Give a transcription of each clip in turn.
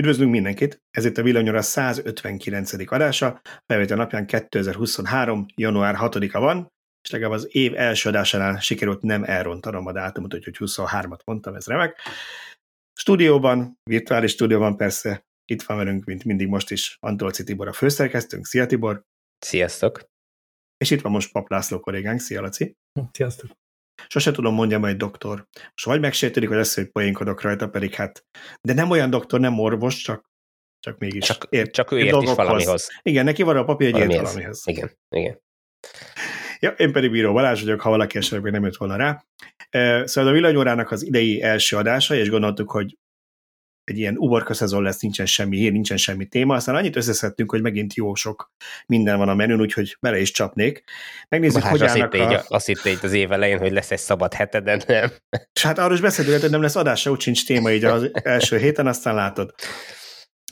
Üdvözlünk mindenkit! Ez itt a Villanyora 159. adása, felvétel napján 2023. január 6-a van, és legalább az év első adásánál sikerült nem elrontanom a dátumot, úgyhogy 23-at mondtam, ez remek. Stúdióban, virtuális stúdióban persze, itt van velünk, mint mindig most is, Antolci Tibor a főszerkesztőnk. Szia Tibor! Sziasztok! És itt van most Pap László kollégánk. Szia Laci! Sziasztok! Sose tudom, mondja majd doktor. Most vagy megsértődik, vagy lesz, hogy poénkodok rajta, pedig hát, de nem olyan doktor, nem orvos, csak, csak mégis. Csak, ért, csak ő ért is valamihoz. Igen, neki van a papír, hogy ért valamihez. Igen, igen. Ja, én pedig Bíró Balázs vagyok, ha valaki esetleg nem jött volna rá. Szóval a villanyórának az idei első adása, és gondoltuk, hogy egy ilyen uborka szezon lesz, nincsen semmi hír, nincsen semmi téma, aztán annyit összeszedtünk, hogy megint jó sok minden van a menün, úgyhogy bele is csapnék. Megnézzük, hogy azt állnak a... Azt hitt így az év elején, hogy lesz egy szabad heted, de nem. És hát arról is beszéltünk, hogy nem lesz adása, úgy sincs téma így az első héten, aztán látod.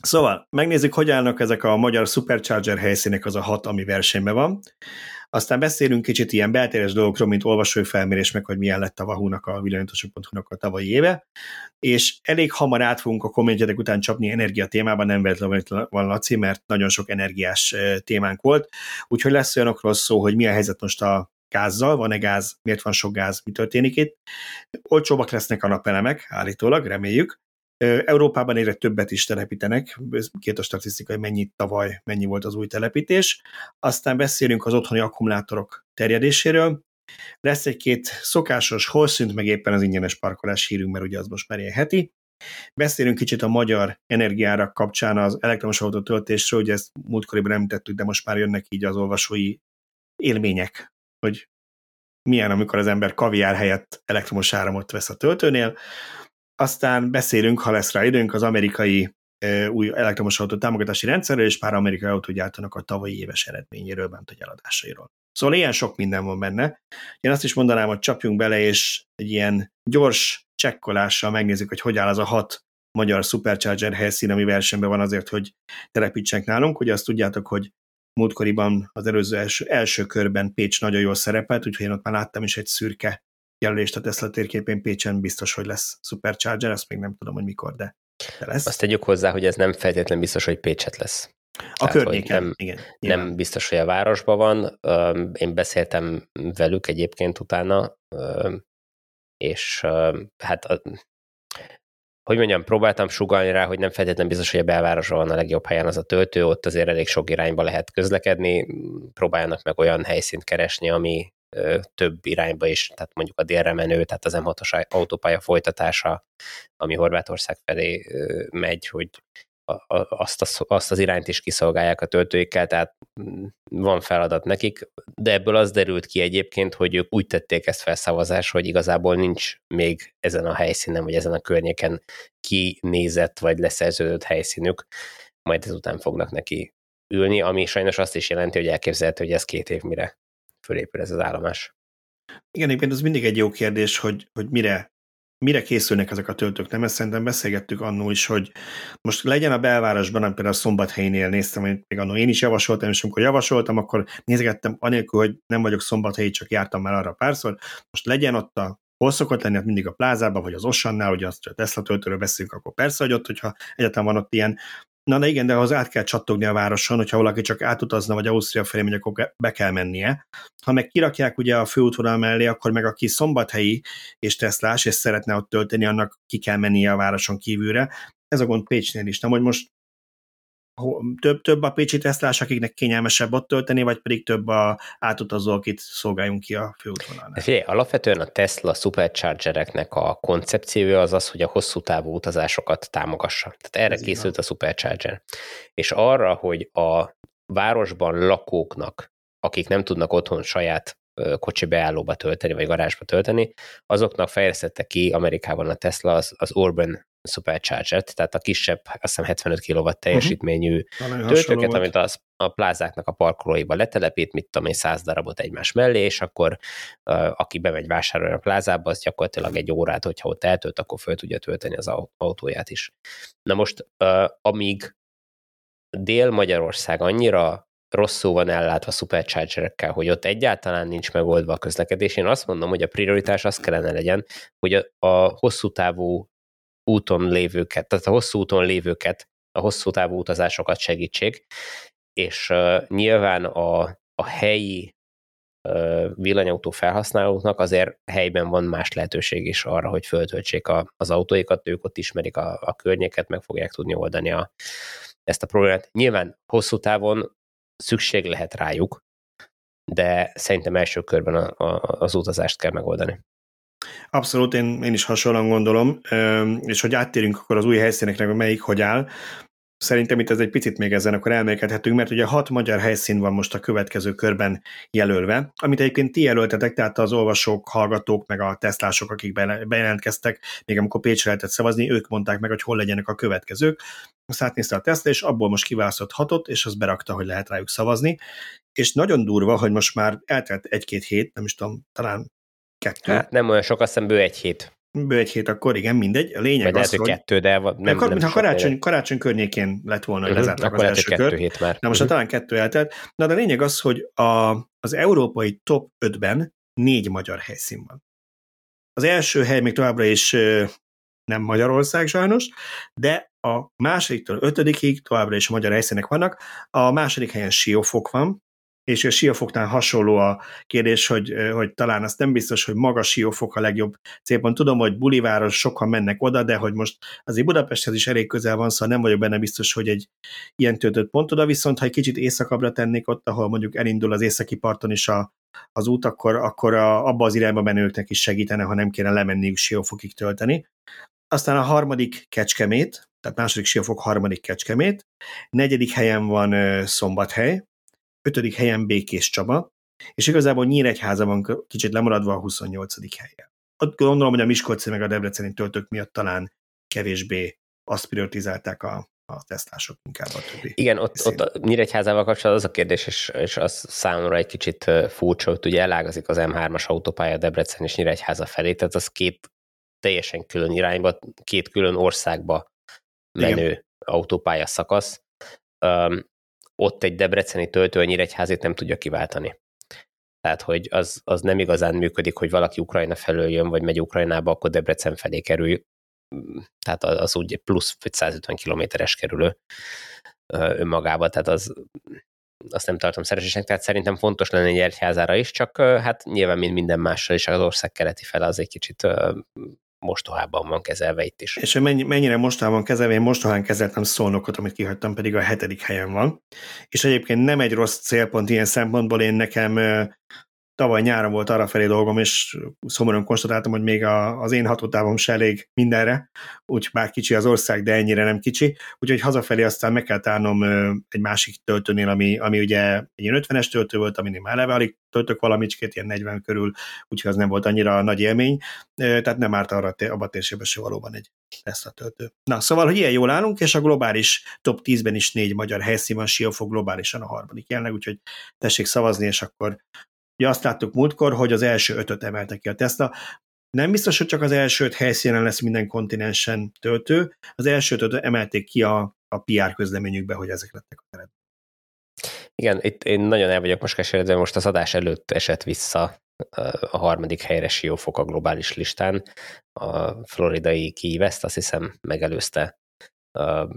Szóval, megnézzük, hogy állnak ezek a magyar Supercharger helyszínek, az a hat, ami versenyben van. Aztán beszélünk kicsit ilyen beltéres dolgokról, mint olvasói felmérés, meg hogy milyen lett a Vahúnak, a villanyítosok.hu-nak a tavalyi éve, és elég hamar át fogunk a kommentjetek után csapni energia témában, nem véletlenül van Laci, mert nagyon sok energiás témánk volt, úgyhogy lesz olyanokról szó, hogy mi a helyzet most a gázzal, van-e gáz, miért van sok gáz, mi történik itt. Olcsóbbak lesznek a napelemek, állítólag, reméljük, Európában egyre többet is telepítenek, két a statisztika, hogy mennyi tavaly, mennyi volt az új telepítés. Aztán beszélünk az otthoni akkumulátorok terjedéséről. Lesz egy-két szokásos holszint, meg éppen az ingyenes parkolás hírünk, mert ugye az most már heti. Beszélünk kicsit a magyar energiárak kapcsán az elektromos autó töltésről, ugye ezt múltkoriban említettük, de most már jönnek így az olvasói élmények, hogy milyen, amikor az ember kaviár helyett elektromos áramot vesz a töltőnél. Aztán beszélünk, ha lesz rá időnk, az amerikai új elektromos autó támogatási rendszerről, és pár amerikai autógyártónak a tavalyi éves eredményéről, bent hogy eladásairól. Szóval ilyen sok minden van benne. Én azt is mondanám, hogy csapjunk bele, és egy ilyen gyors csekkolással megnézzük, hogy hogy áll az a hat magyar Supercharger helyszín, ami versenyben van azért, hogy telepítsenek nálunk. Ugye azt tudjátok, hogy múltkoriban az előző első, első körben Pécs nagyon jól szerepelt, úgyhogy én ott már láttam is egy szürke jelölést a Tesla térképén Pécsen biztos, hogy lesz Supercharger, azt még nem tudom, hogy mikor, de, de lesz. Azt tegyük hozzá, hogy ez nem feltétlenül biztos, hogy Pécset lesz. A Tehát, környéken, nem, igen. Nem biztos, hogy a városban van. Én beszéltem velük egyébként utána, és hát hogy mondjam, próbáltam sugalni rá, hogy nem feltétlenül biztos, hogy a belvárosban van a legjobb helyen az a töltő, ott azért elég sok irányba lehet közlekedni, próbáljanak meg olyan helyszínt keresni, ami több irányba is, tehát mondjuk a délre menő, tehát az M6-os autópálya folytatása, ami Horvátország felé megy, hogy azt, az, azt az irányt is kiszolgálják a töltőikkel, tehát mm, van feladat nekik, de ebből az derült ki egyébként, hogy ők úgy tették ezt felszavazásra, hogy igazából nincs még ezen a helyszínen, vagy ezen a környéken kinézett, vagy leszerződött helyszínük, majd ezután fognak neki ülni, ami sajnos azt is jelenti, hogy elképzelhető, hogy ez két év mire fölépül ez az állomás. Igen, egyébként ez mindig egy jó kérdés, hogy, hogy mire, mire készülnek ezek a töltők. Nem, ezt szerintem beszélgettük annó is, hogy most legyen a belvárosban, például a Szombathelynél néztem, hogy még annó én is javasoltam, és amikor javasoltam, akkor nézgettem, anélkül, hogy nem vagyok Szombathelyi, csak jártam már arra párszor, most legyen ott a hol szokott lenni, hát mindig a plázában, vagy az Ossannál, hogy azt a Tesla töltőről beszélünk, akkor persze, hogy ott, hogyha egyetem van ott ilyen Na de igen, de ahhoz át kell csattogni a városon, hogyha valaki csak átutazna, vagy Ausztria felé megy, akkor be kell mennie. Ha meg kirakják ugye a főútvonal mellé, akkor meg aki szombathelyi és Teslás, és szeretne ott tölteni, annak ki kell mennie a városon kívülre. Ez a gond Pécsnél is. Nem, hogy most több, több a pécsi tesztlás, akiknek kényelmesebb ott tölteni, vagy pedig több a átutazó, akit szolgáljunk ki a főútvonalnál? Figyelj, alapvetően a Tesla Superchargereknek a koncepciója az az, hogy a hosszú távú utazásokat támogassa. Tehát erre Ez készült a Supercharger. És arra, hogy a városban lakóknak, akik nem tudnak otthon saját kocsi beállóba tölteni, vagy garázsba tölteni, azoknak fejlesztette ki Amerikában a Tesla az, az Urban Supercharger-t, tehát a kisebb, azt hiszem 75 kW teljesítményű uh-huh. töltőket, amit az, a plázáknak a parkolóiba letelepít, mit tudom én, 100 darabot egymás mellé, és akkor uh, aki bemegy vásárolni a plázába, az gyakorlatilag egy órát, hogyha ott eltölt, akkor föl tudja tölteni az autóját is. Na most, uh, amíg Dél-Magyarország annyira rosszul van ellátva superchargerekkel, hogy ott egyáltalán nincs megoldva a közlekedés. Én azt mondom, hogy a prioritás az kellene legyen, hogy a, a hosszú távú úton lévőket, tehát a hosszú úton lévőket a hosszú távú utazásokat segítsék, és uh, nyilván a, a helyi uh, villanyautó felhasználóknak azért helyben van más lehetőség is arra, hogy föltöltsék a, az autóikat, ők ott ismerik a, a környéket, meg fogják tudni oldani a, ezt a problémát. Nyilván hosszú távon szükség lehet rájuk, de szerintem első körben a, a, az utazást kell megoldani. Abszolút, én, én is hasonlóan gondolom, és hogy áttérünk akkor az új helyszínekre, hogy melyik hogy áll, Szerintem itt ez egy picit még ezen akkor elmélkedhetünk, mert ugye hat magyar helyszín van most a következő körben jelölve, amit egyébként ti jelöltetek, tehát az olvasók, hallgatók, meg a tesztlások, akik bejelentkeztek, még amikor Pécsre lehetett szavazni, ők mondták meg, hogy hol legyenek a következők. Azt átnézte a teszt, és abból most kiválasztott hatot, és az berakta, hogy lehet rájuk szavazni. És nagyon durva, hogy most már eltelt egy-két hét, nem is tudom, talán kettő. Hát nem olyan sok, azt hiszem bő egy hét bő egy hét, akkor igen, mindegy. A lényeg Vagy az, hogy... kettő, de nem, nem, nem ha karácsony, karácsony környékén lett volna, hogy uh-huh, lezárták az első kört. Hét már. Na most uh-huh. talán kettő eltelt. Na de a lényeg az, hogy a, az európai top 5-ben négy magyar helyszín van. Az első hely még továbbra is nem Magyarország sajnos, de a másodiktól ötödikig továbbra is magyar helyszínek vannak. A második helyen Siófok van, és a siófoknál hasonló a kérdés, hogy, hogy talán azt nem biztos, hogy maga siófok a legjobb célpont. Tudom, hogy Buliváros sokan mennek oda, de hogy most azért Budapesthez is elég közel van, szóval nem vagyok benne biztos, hogy egy ilyen töltött pont oda, viszont ha egy kicsit északabbra tennék ott, ahol mondjuk elindul az északi parton is a, az út, akkor, akkor a, abba az irányba menőknek is segítene, ha nem kéne lemenniük siófokig tölteni. Aztán a harmadik Kecskemét, tehát második siófok, harmadik Kecskemét, negyedik helyen van Szombathely, ötödik helyen Békés Csaba, és igazából Nyíregyháza van kicsit lemaradva a 28. helyen. Ott gondolom, hogy a Miskolci meg a Debreceni töltők miatt talán kevésbé azt prioritizálták a, a tesztlások inkább a többi. Igen, ott, ott a Nyíregyházával kapcsolatban az a kérdés, és, és az számomra egy kicsit furcsa, hogy ugye elágazik az M3-as autópálya Debrecen és Nyíregyháza felé, tehát az két teljesen külön irányba, két külön országba menő Igen. autópálya szakasz. Um, ott egy debreceni töltő a Nyíregyházét nem tudja kiváltani. Tehát, hogy az, az nem igazán működik, hogy valaki Ukrajna felől jön, vagy megy Ukrajnába, akkor Debrecen felé kerül. Tehát az úgy plusz 150 kilométeres kerülő önmagába, tehát az, azt nem tartom szeresésnek, tehát szerintem fontos lenne egy egyházára is, csak hát nyilván mint minden mással is az ország keleti fele az egy kicsit mostohában van kezelve itt is. És mennyi, mennyire mostohában kezelve, én mostohán kezeltem szolnokot, amit kihagytam, pedig a hetedik helyen van. És egyébként nem egy rossz célpont ilyen szempontból, én nekem tavaly nyáron volt arra felé dolgom, és szomorúan konstatáltam, hogy még a, az én hatótávom se elég mindenre, úgy bár kicsi az ország, de ennyire nem kicsi, úgyhogy hazafelé aztán meg kell tárnom egy másik töltőnél, ami, ami ugye egy ilyen 50-es töltő volt, aminél már eleve alig töltök valamicskét, ilyen 40 körül, úgyhogy az nem volt annyira nagy élmény, tehát nem árt arra a térségben se valóban egy lesz a töltő. Na, szóval, hogy ilyen jól állunk, és a globális top 10-ben is négy magyar helyszín van, Siófok globálisan a harmadik jelenleg, úgyhogy tessék szavazni, és akkor Ugye azt láttuk múltkor, hogy az első ötöt emelte ki a Tesla. Nem biztos, hogy csak az első öt helyszínen lesz minden kontinensen töltő. Az első ötöt emelték ki a, a PR közleményükbe, hogy ezek lettek a eredmények. Igen, itt én nagyon el vagyok most keseredve, most az adás előtt esett vissza a harmadik helyre Siófok a globális listán. A floridai Key West azt hiszem megelőzte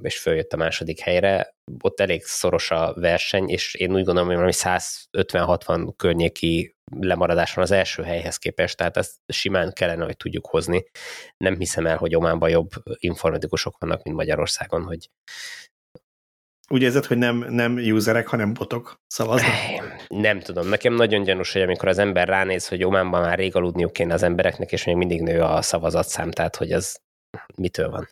és följött a második helyre. Ott elég szoros a verseny, és én úgy gondolom, hogy valami 150-60 környéki lemaradás van az első helyhez képest, tehát ezt simán kellene, hogy tudjuk hozni. Nem hiszem el, hogy Ománban jobb informatikusok vannak, mint Magyarországon, hogy úgy érzed, hogy nem, nem userek, hanem botok szavaznak? Nem tudom. Nekem nagyon gyanús, hogy amikor az ember ránéz, hogy Ománban már rég aludniuk kéne az embereknek, és még mindig nő a szavazatszám, tehát hogy az mitől van.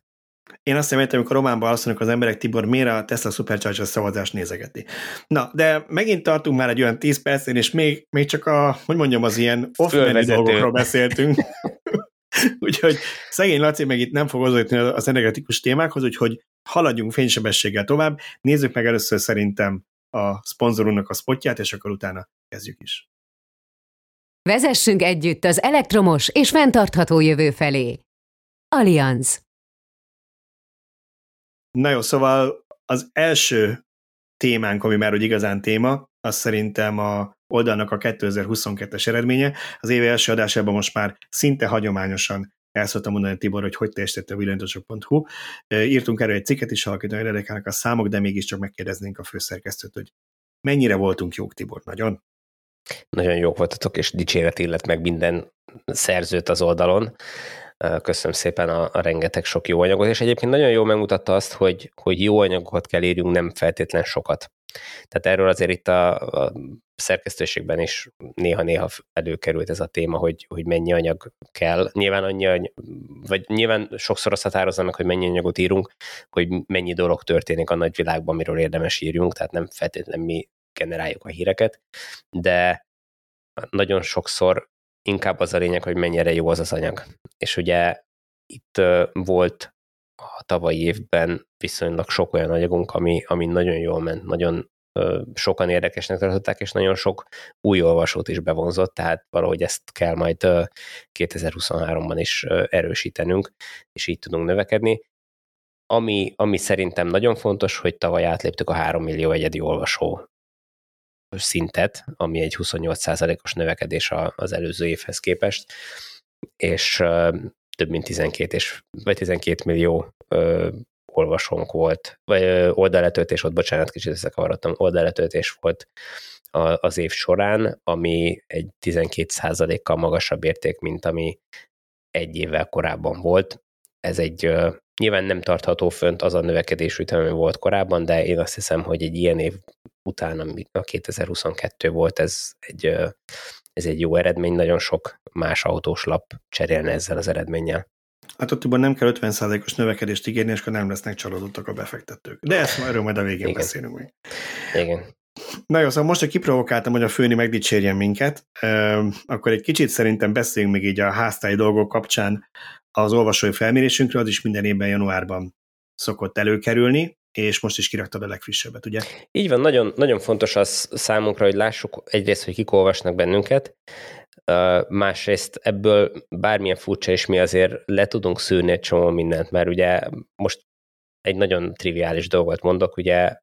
Én azt értem, amikor Románban mondjuk az emberek, Tibor, miért a Tesla Supercharger szavazást nézegeti. Na, de megint tartunk már egy olyan 10 percén, és még, még csak a, hogy mondjam, az ilyen off dolgokról beszéltünk. úgyhogy szegény Laci meg itt nem fog hozzájutni az energetikus témákhoz, úgyhogy haladjunk fénysebességgel tovább. Nézzük meg először szerintem a szponzorunknak a spotját, és akkor utána kezdjük is. Vezessünk együtt az elektromos és fenntartható jövő felé. Allianz Na jó, szóval az első témánk, ami már úgy igazán téma, az szerintem a oldalnak a 2022-es eredménye. Az év első adásában most már szinte hagyományosan el szoktam mondani Tibor, hogy hogy teljesítette a villanyosok.hu. Írtunk erről egy cikket is, nagyon érdekelnek a számok, de mégiscsak megkérdeznénk a főszerkesztőt, hogy mennyire voltunk jók, Tibor, nagyon? Nagyon jók voltatok, és dicséret illet meg minden szerzőt az oldalon. Köszönöm szépen a, a rengeteg sok jó anyagot, és egyébként nagyon jól megmutatta azt, hogy, hogy jó anyagokat kell írjunk, nem feltétlen sokat. Tehát erről azért itt a, a szerkesztőségben is néha-néha előkerült ez a téma, hogy, hogy mennyi anyag kell. Nyilván annyi, vagy nyilván sokszor azt határozza meg, hogy mennyi anyagot írunk, hogy mennyi dolog történik a nagyvilágban, amiről érdemes írjunk, tehát nem feltétlenül mi generáljuk a híreket, de nagyon sokszor inkább az a lényeg, hogy mennyire jó az az anyag. És ugye itt volt a tavalyi évben viszonylag sok olyan anyagunk, ami, ami nagyon jól ment, nagyon sokan érdekesnek tartották, és nagyon sok új olvasót is bevonzott, tehát valahogy ezt kell majd 2023-ban is erősítenünk, és így tudunk növekedni. Ami, ami szerintem nagyon fontos, hogy tavaly átléptük a 3 millió egyedi olvasó szintet, ami egy 28%-os növekedés az előző évhez képest, és több mint 12, és, vagy 12 millió olvasónk volt, vagy oldaletöltés volt, bocsánat, kicsit összekavarodtam, oldaletöltés volt az év során, ami egy 12%-kal magasabb érték, mint ami egy évvel korábban volt. Ez egy nyilván nem tartható fönt az a növekedés ütem, ami volt korábban, de én azt hiszem, hogy egy ilyen év után, ami a 2022 volt, ez egy, ez egy jó eredmény, nagyon sok más autós lap cserélne ezzel az eredménnyel. Hát ott nem kell 50%-os növekedést ígérni, és akkor nem lesznek csalódottak a befektetők. De ezt erről majd a végén Igen. beszélünk még. Igen. Na jó, szóval most, hogy kiprovokáltam, hogy a főni megdicsérjen minket, akkor egy kicsit szerintem beszéljünk még így a háztáji dolgok kapcsán az olvasói felmérésünkről, az is minden évben januárban szokott előkerülni, és most is kiraktad a legfrissebbet, ugye? Így van, nagyon, nagyon fontos az számunkra, hogy lássuk egyrészt, hogy kik olvasnak bennünket, másrészt ebből bármilyen furcsa is mi azért le tudunk szűrni egy csomó mindent, mert ugye most egy nagyon triviális dolgot mondok, ugye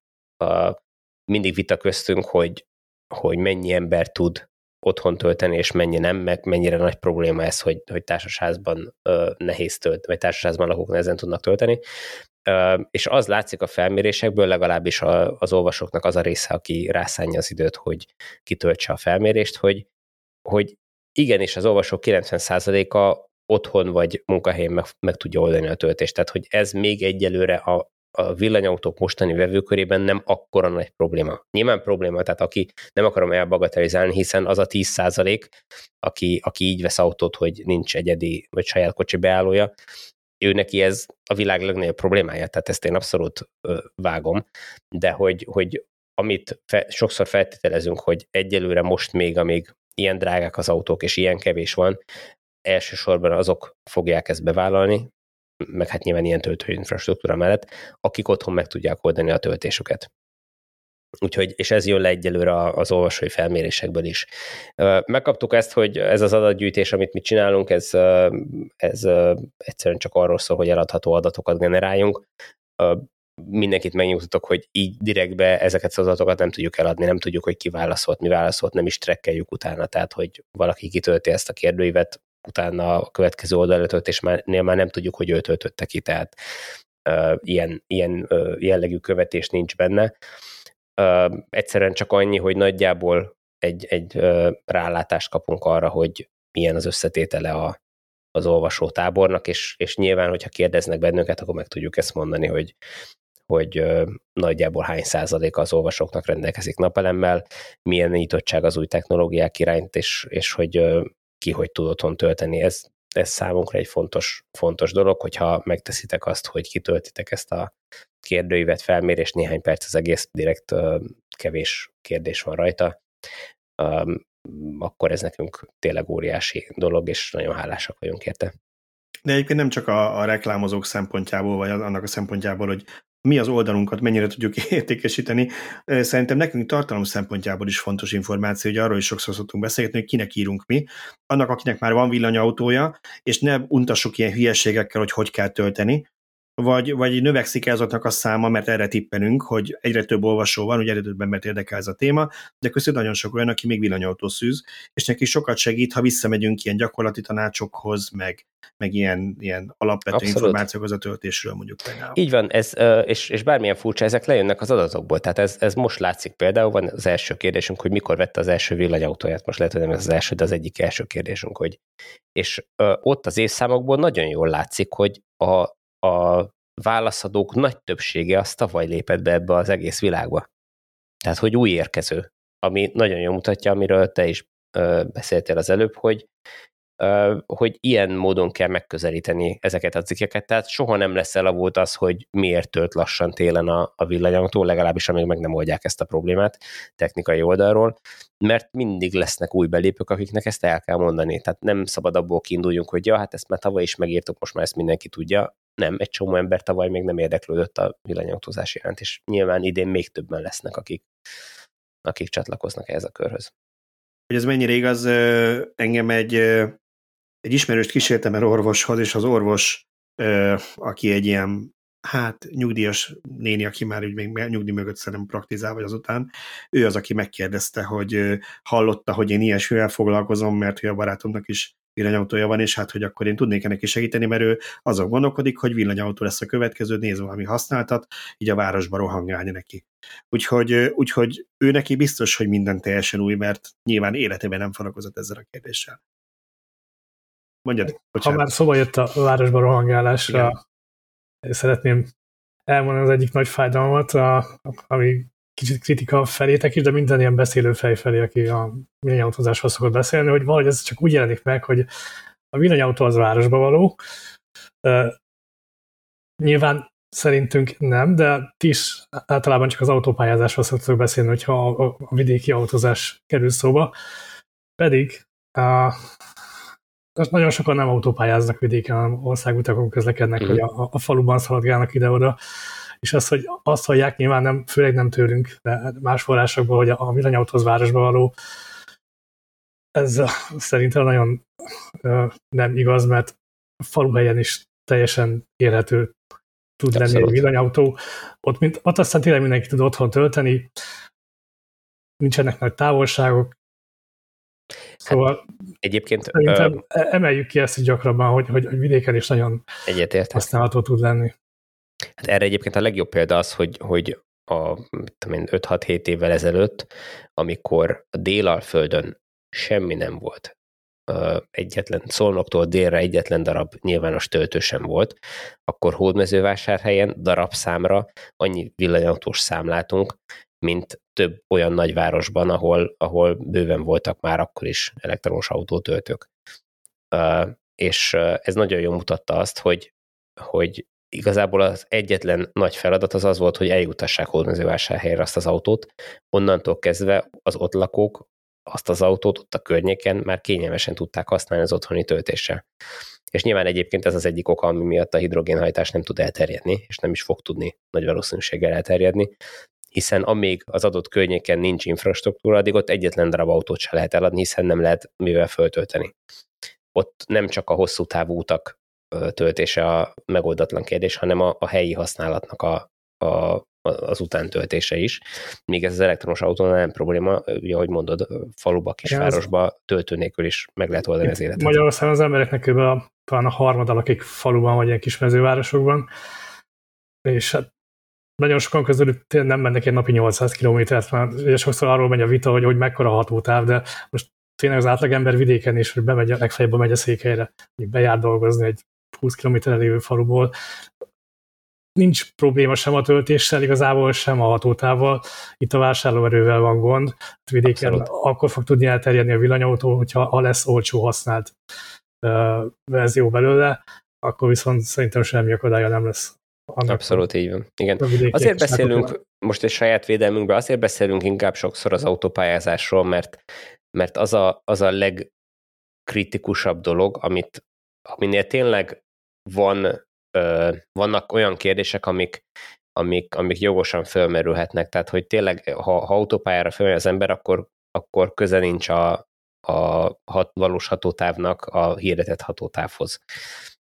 mindig vita köztünk, hogy, hogy mennyi ember tud otthon tölteni, és mennyi nem, meg mennyire nagy probléma ez, hogy, hogy társasházban ö, nehéz tölt, vagy társasházban lakók nehezen tudnak tölteni. És az látszik a felmérésekből, legalábbis az olvasóknak az a része, aki rászánja az időt, hogy kitöltse a felmérést, hogy, hogy igenis az olvasók 90%-a otthon vagy munkahelyen meg, meg tudja oldani a töltést. Tehát, hogy ez még egyelőre a, a villanyautók mostani vevőkörében nem akkora nagy probléma. Nyilván probléma, tehát aki nem akarom elbagatelizálni, hiszen az a 10 aki, aki így vesz autót, hogy nincs egyedi vagy saját kocsi beállója, ő neki ez a világ legnagyobb problémája, tehát ezt én abszolút vágom, de hogy, hogy amit fe, sokszor feltételezünk, hogy egyelőre most még, amíg ilyen drágák az autók, és ilyen kevés van, elsősorban azok fogják ezt bevállalni, meg hát nyilván ilyen töltő infrastruktúra mellett, akik otthon meg tudják oldani a töltésüket. Úgyhogy, és ez jön le egyelőre az olvasói felmérésekből is. Megkaptuk ezt, hogy ez az adatgyűjtés, amit mi csinálunk, ez, ez egyszerűen csak arról szól, hogy eladható adatokat generáljunk mindenkit megnyugtatok, hogy így direktbe ezeket az adatokat nem tudjuk eladni, nem tudjuk, hogy ki válaszolt, mi válaszolt, nem is trekkeljük utána, tehát hogy valaki kitölti ezt a kérdőívet, utána a következő oldaltöltésnél már nem tudjuk, hogy ő töltötte ki, tehát ilyen, ilyen jellegű követés nincs benne. Egyszerűen csak annyi, hogy nagyjából egy, egy uh, rálátást kapunk arra, hogy milyen az összetétele a, az olvasó tábornak, és, és nyilván, hogyha kérdeznek bennünket, akkor meg tudjuk ezt mondani, hogy hogy nagyjából hány százaléka az olvasóknak rendelkezik napelemmel, milyen nyitottság az új technológiák irányt, és, és hogy ki hogy tud otthon tölteni. Ez, ez számunkra egy fontos, fontos dolog, hogyha megteszitek azt, hogy kitöltitek ezt a kérdőívet, felmérés, néhány perc az egész, direkt kevés kérdés van rajta, akkor ez nekünk tényleg óriási dolog, és nagyon hálásak vagyunk érte. De egyébként nem csak a, a reklámozók szempontjából, vagy annak a szempontjából, hogy mi az oldalunkat mennyire tudjuk értékesíteni. Szerintem nekünk tartalom szempontjából is fontos információ, hogy arról is sokszor szoktunk beszélni, hogy kinek írunk mi. Annak, akinek már van villanyautója, és ne untassuk ilyen hülyeségekkel, hogy hogy kell tölteni, vagy, vagy növekszik -e azoknak a száma, mert erre tippelünk, hogy egyre több olvasó van, ugye egyre több embert érdekel ez a téma, de között nagyon sok olyan, aki még villanyautó szűz, és neki sokat segít, ha visszamegyünk ilyen gyakorlati tanácsokhoz, meg, meg ilyen, ilyen alapvető Abszolút. információkhoz a töltésről mondjuk például. Így van, ez, és, és bármilyen furcsa, ezek lejönnek az adatokból, tehát ez, ez most látszik például, van az első kérdésünk, hogy mikor vette az első villanyautóját, most lehet, hogy nem ez az első, de az egyik első kérdésünk, hogy és ott az évszámokból nagyon jól látszik, hogy a, a válaszadók nagy többsége az tavaly lépett be ebbe az egész világba. Tehát, hogy új érkező, ami nagyon jól mutatja, amiről te is ö, beszéltél az előbb, hogy hogy ilyen módon kell megközelíteni ezeket a cikkeket, tehát soha nem lesz elavult az, hogy miért tölt lassan télen a, a villanyautó, legalábbis amíg meg nem oldják ezt a problémát technikai oldalról, mert mindig lesznek új belépők, akiknek ezt el kell mondani. Tehát nem szabad abból kiinduljunk, hogy ja, hát ezt már tavaly is megírtuk, most már ezt mindenki tudja. Nem, egy csomó ember tavaly még nem érdeklődött a villanyautózás iránt, és nyilván idén még többen lesznek, akik, akik csatlakoznak ehhez a körhöz. Hogy ez mennyire igaz, engem egy egy ismerőst kísértem el orvoshoz, és az orvos, aki egy ilyen hát nyugdíjas néni, aki már úgy még nyugdíj mögött szerintem praktizál, vagy azután, ő az, aki megkérdezte, hogy hallotta, hogy én ilyesmivel foglalkozom, mert hogy a barátomnak is villanyautója van, és hát, hogy akkor én tudnék neki segíteni, mert ő azon gondolkodik, hogy villanyautó lesz a következő, nézve valami használtat, így a városba rohangálni neki. Úgyhogy, úgyhogy ő neki biztos, hogy minden teljesen új, mert nyilván életében nem foglalkozott ezzel a kérdéssel. Mondjad, Ha már szóba jött a városba rohangálásra, Igen. szeretném elmondani az egyik nagy fájdalmat, a, ami kicsit kritika felétek is, de minden ilyen beszélő fej felé, aki a villanyautózásról szokott beszélni, hogy valahogy ez csak úgy jelenik meg, hogy a villanyautó az városba való. Uh, nyilván szerintünk nem, de ti is általában csak az autópályázásról szoktok beszélni, hogyha a, a vidéki autózás kerül szóba. Pedig uh, nagyon sokan nem autópályáznak vidéken, hanem országutakon közlekednek, mm. hogy a, a faluban szaladgálnak ide-oda, és az, hogy azt hallják nyilván nem, főleg nem tőlünk, de más forrásokból, hogy a villanyautóz városba való, ez szerintem nagyon nem igaz, mert a faluhelyen is teljesen élhető tud Abszolút. lenni egy villanyautó. Ott, mint, ott aztán tényleg mindenki tud otthon tölteni, nincsenek nagy távolságok, Szóval hát, egyébként szerintem uh, emeljük ki ezt gyakrabban, hogy, hogy, hogy vidéken is nagyon egyetért. használható tud lenni. Hát erre egyébként a legjobb példa az, hogy, hogy a 5-6-7 évvel ezelőtt, amikor a Délalföldön semmi nem volt, egyetlen, Szolnoktól délre egyetlen darab nyilvános töltő sem volt, akkor Hódmezővásárhelyen darabszámra annyi villanyautós számlátunk, mint több olyan nagyvárosban, ahol, ahol bőven voltak már akkor is elektromos autótöltők. És ez nagyon jól mutatta azt, hogy, hogy igazából az egyetlen nagy feladat az az volt, hogy eljutassák Hódmezővásárhelyre azt az autót, onnantól kezdve az ott lakók azt az autót ott a környéken már kényelmesen tudták használni az otthoni töltéssel. És nyilván egyébként ez az egyik oka, ami miatt a hidrogénhajtás nem tud elterjedni, és nem is fog tudni nagy valószínűséggel elterjedni, hiszen amíg az adott környéken nincs infrastruktúra, addig ott egyetlen darab autót se lehet eladni, hiszen nem lehet mivel föltölteni. Ott nem csak a hosszú távú utak töltése a megoldatlan kérdés, hanem a, a helyi használatnak a, a, az utántöltése is. Míg ez az elektromos autónál nem probléma, ugye, ahogy mondod, faluba, kisvárosba töltő nélkül is meg lehet oldani az életet. Magyarországon az embereknek kb. A, talán a harmad lakik faluban vagy ilyen kis mezővárosokban, és hát nagyon sokan közülük nem mennek egy napi 800 kilométert, mert ugye sokszor arról megy a vita, hogy, hogy mekkora hatótáv, de most tényleg az átlagember vidéken is, hogy bemegy, legfeljebb megy a székhelyre, hogy bejár dolgozni egy 20 km lévő faluból, nincs probléma sem a töltéssel, igazából sem a hatótával. Itt a vásárlóerővel van gond. Hát vidéken Abszolút. akkor fog tudni elterjedni a villanyautó, hogyha ha lesz olcsó használt uh, verzió belőle, akkor viszont szerintem semmi akadálya nem lesz annak Abszolút így van. Igen. Azért beszélünk, most egy saját védelmünkben, azért beszélünk inkább sokszor az autópályázásról, mert, mert az, a, az a legkritikusabb dolog, amit, aminél tényleg van, ö, vannak olyan kérdések, amik, amik, amik jogosan fölmerülhetnek. Tehát, hogy tényleg, ha, ha autópályára fölmegy az ember, akkor, akkor köze nincs a, a hat, valós hatótávnak a hirdetett hatótávhoz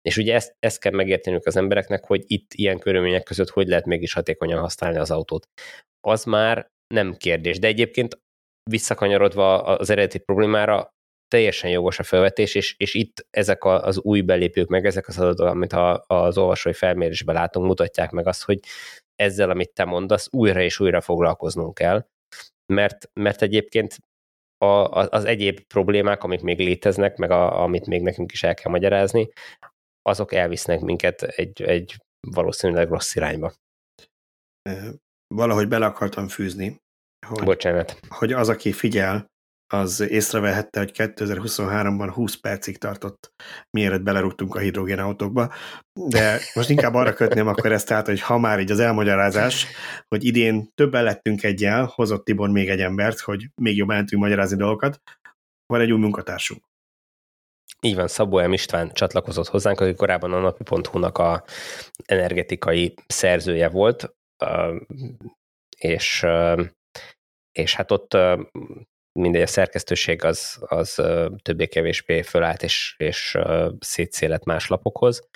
És ugye ezt, ezt kell megértenünk az embereknek, hogy itt ilyen körülmények között hogy lehet mégis hatékonyan használni az autót. Az már nem kérdés, de egyébként visszakanyarodva az eredeti problémára, teljesen jogos a felvetés, és, és itt ezek az új belépők, meg ezek az adatok, amit a, az olvasói felmérésben látunk, mutatják meg azt, hogy ezzel, amit te mondasz, újra és újra foglalkoznunk kell, mert, mert egyébként a, az egyéb problémák, amik még léteznek, meg a, amit még nekünk is el kell magyarázni, azok elvisznek minket egy, egy valószínűleg rossz irányba. Valahogy bele akartam fűzni, hogy, Bocsánat. hogy az, aki figyel, az észrevehette, hogy 2023-ban 20 percig tartott, mielőtt belerúgtunk a hidrogénautókba, de most inkább arra kötném akkor ezt tehát, hogy ha már így az elmagyarázás, hogy idén többen lettünk egyel, hozott Tibor még egy embert, hogy még jobban el tudjunk magyarázni dolgokat, van egy új munkatársunk. Így van, Szabó M. István csatlakozott hozzánk, aki korábban a napi.hu-nak a energetikai szerzője volt, és, és hát ott mindegy, a szerkesztőség az, az többé-kevésbé fölállt és, és szétszélet más lapokhoz,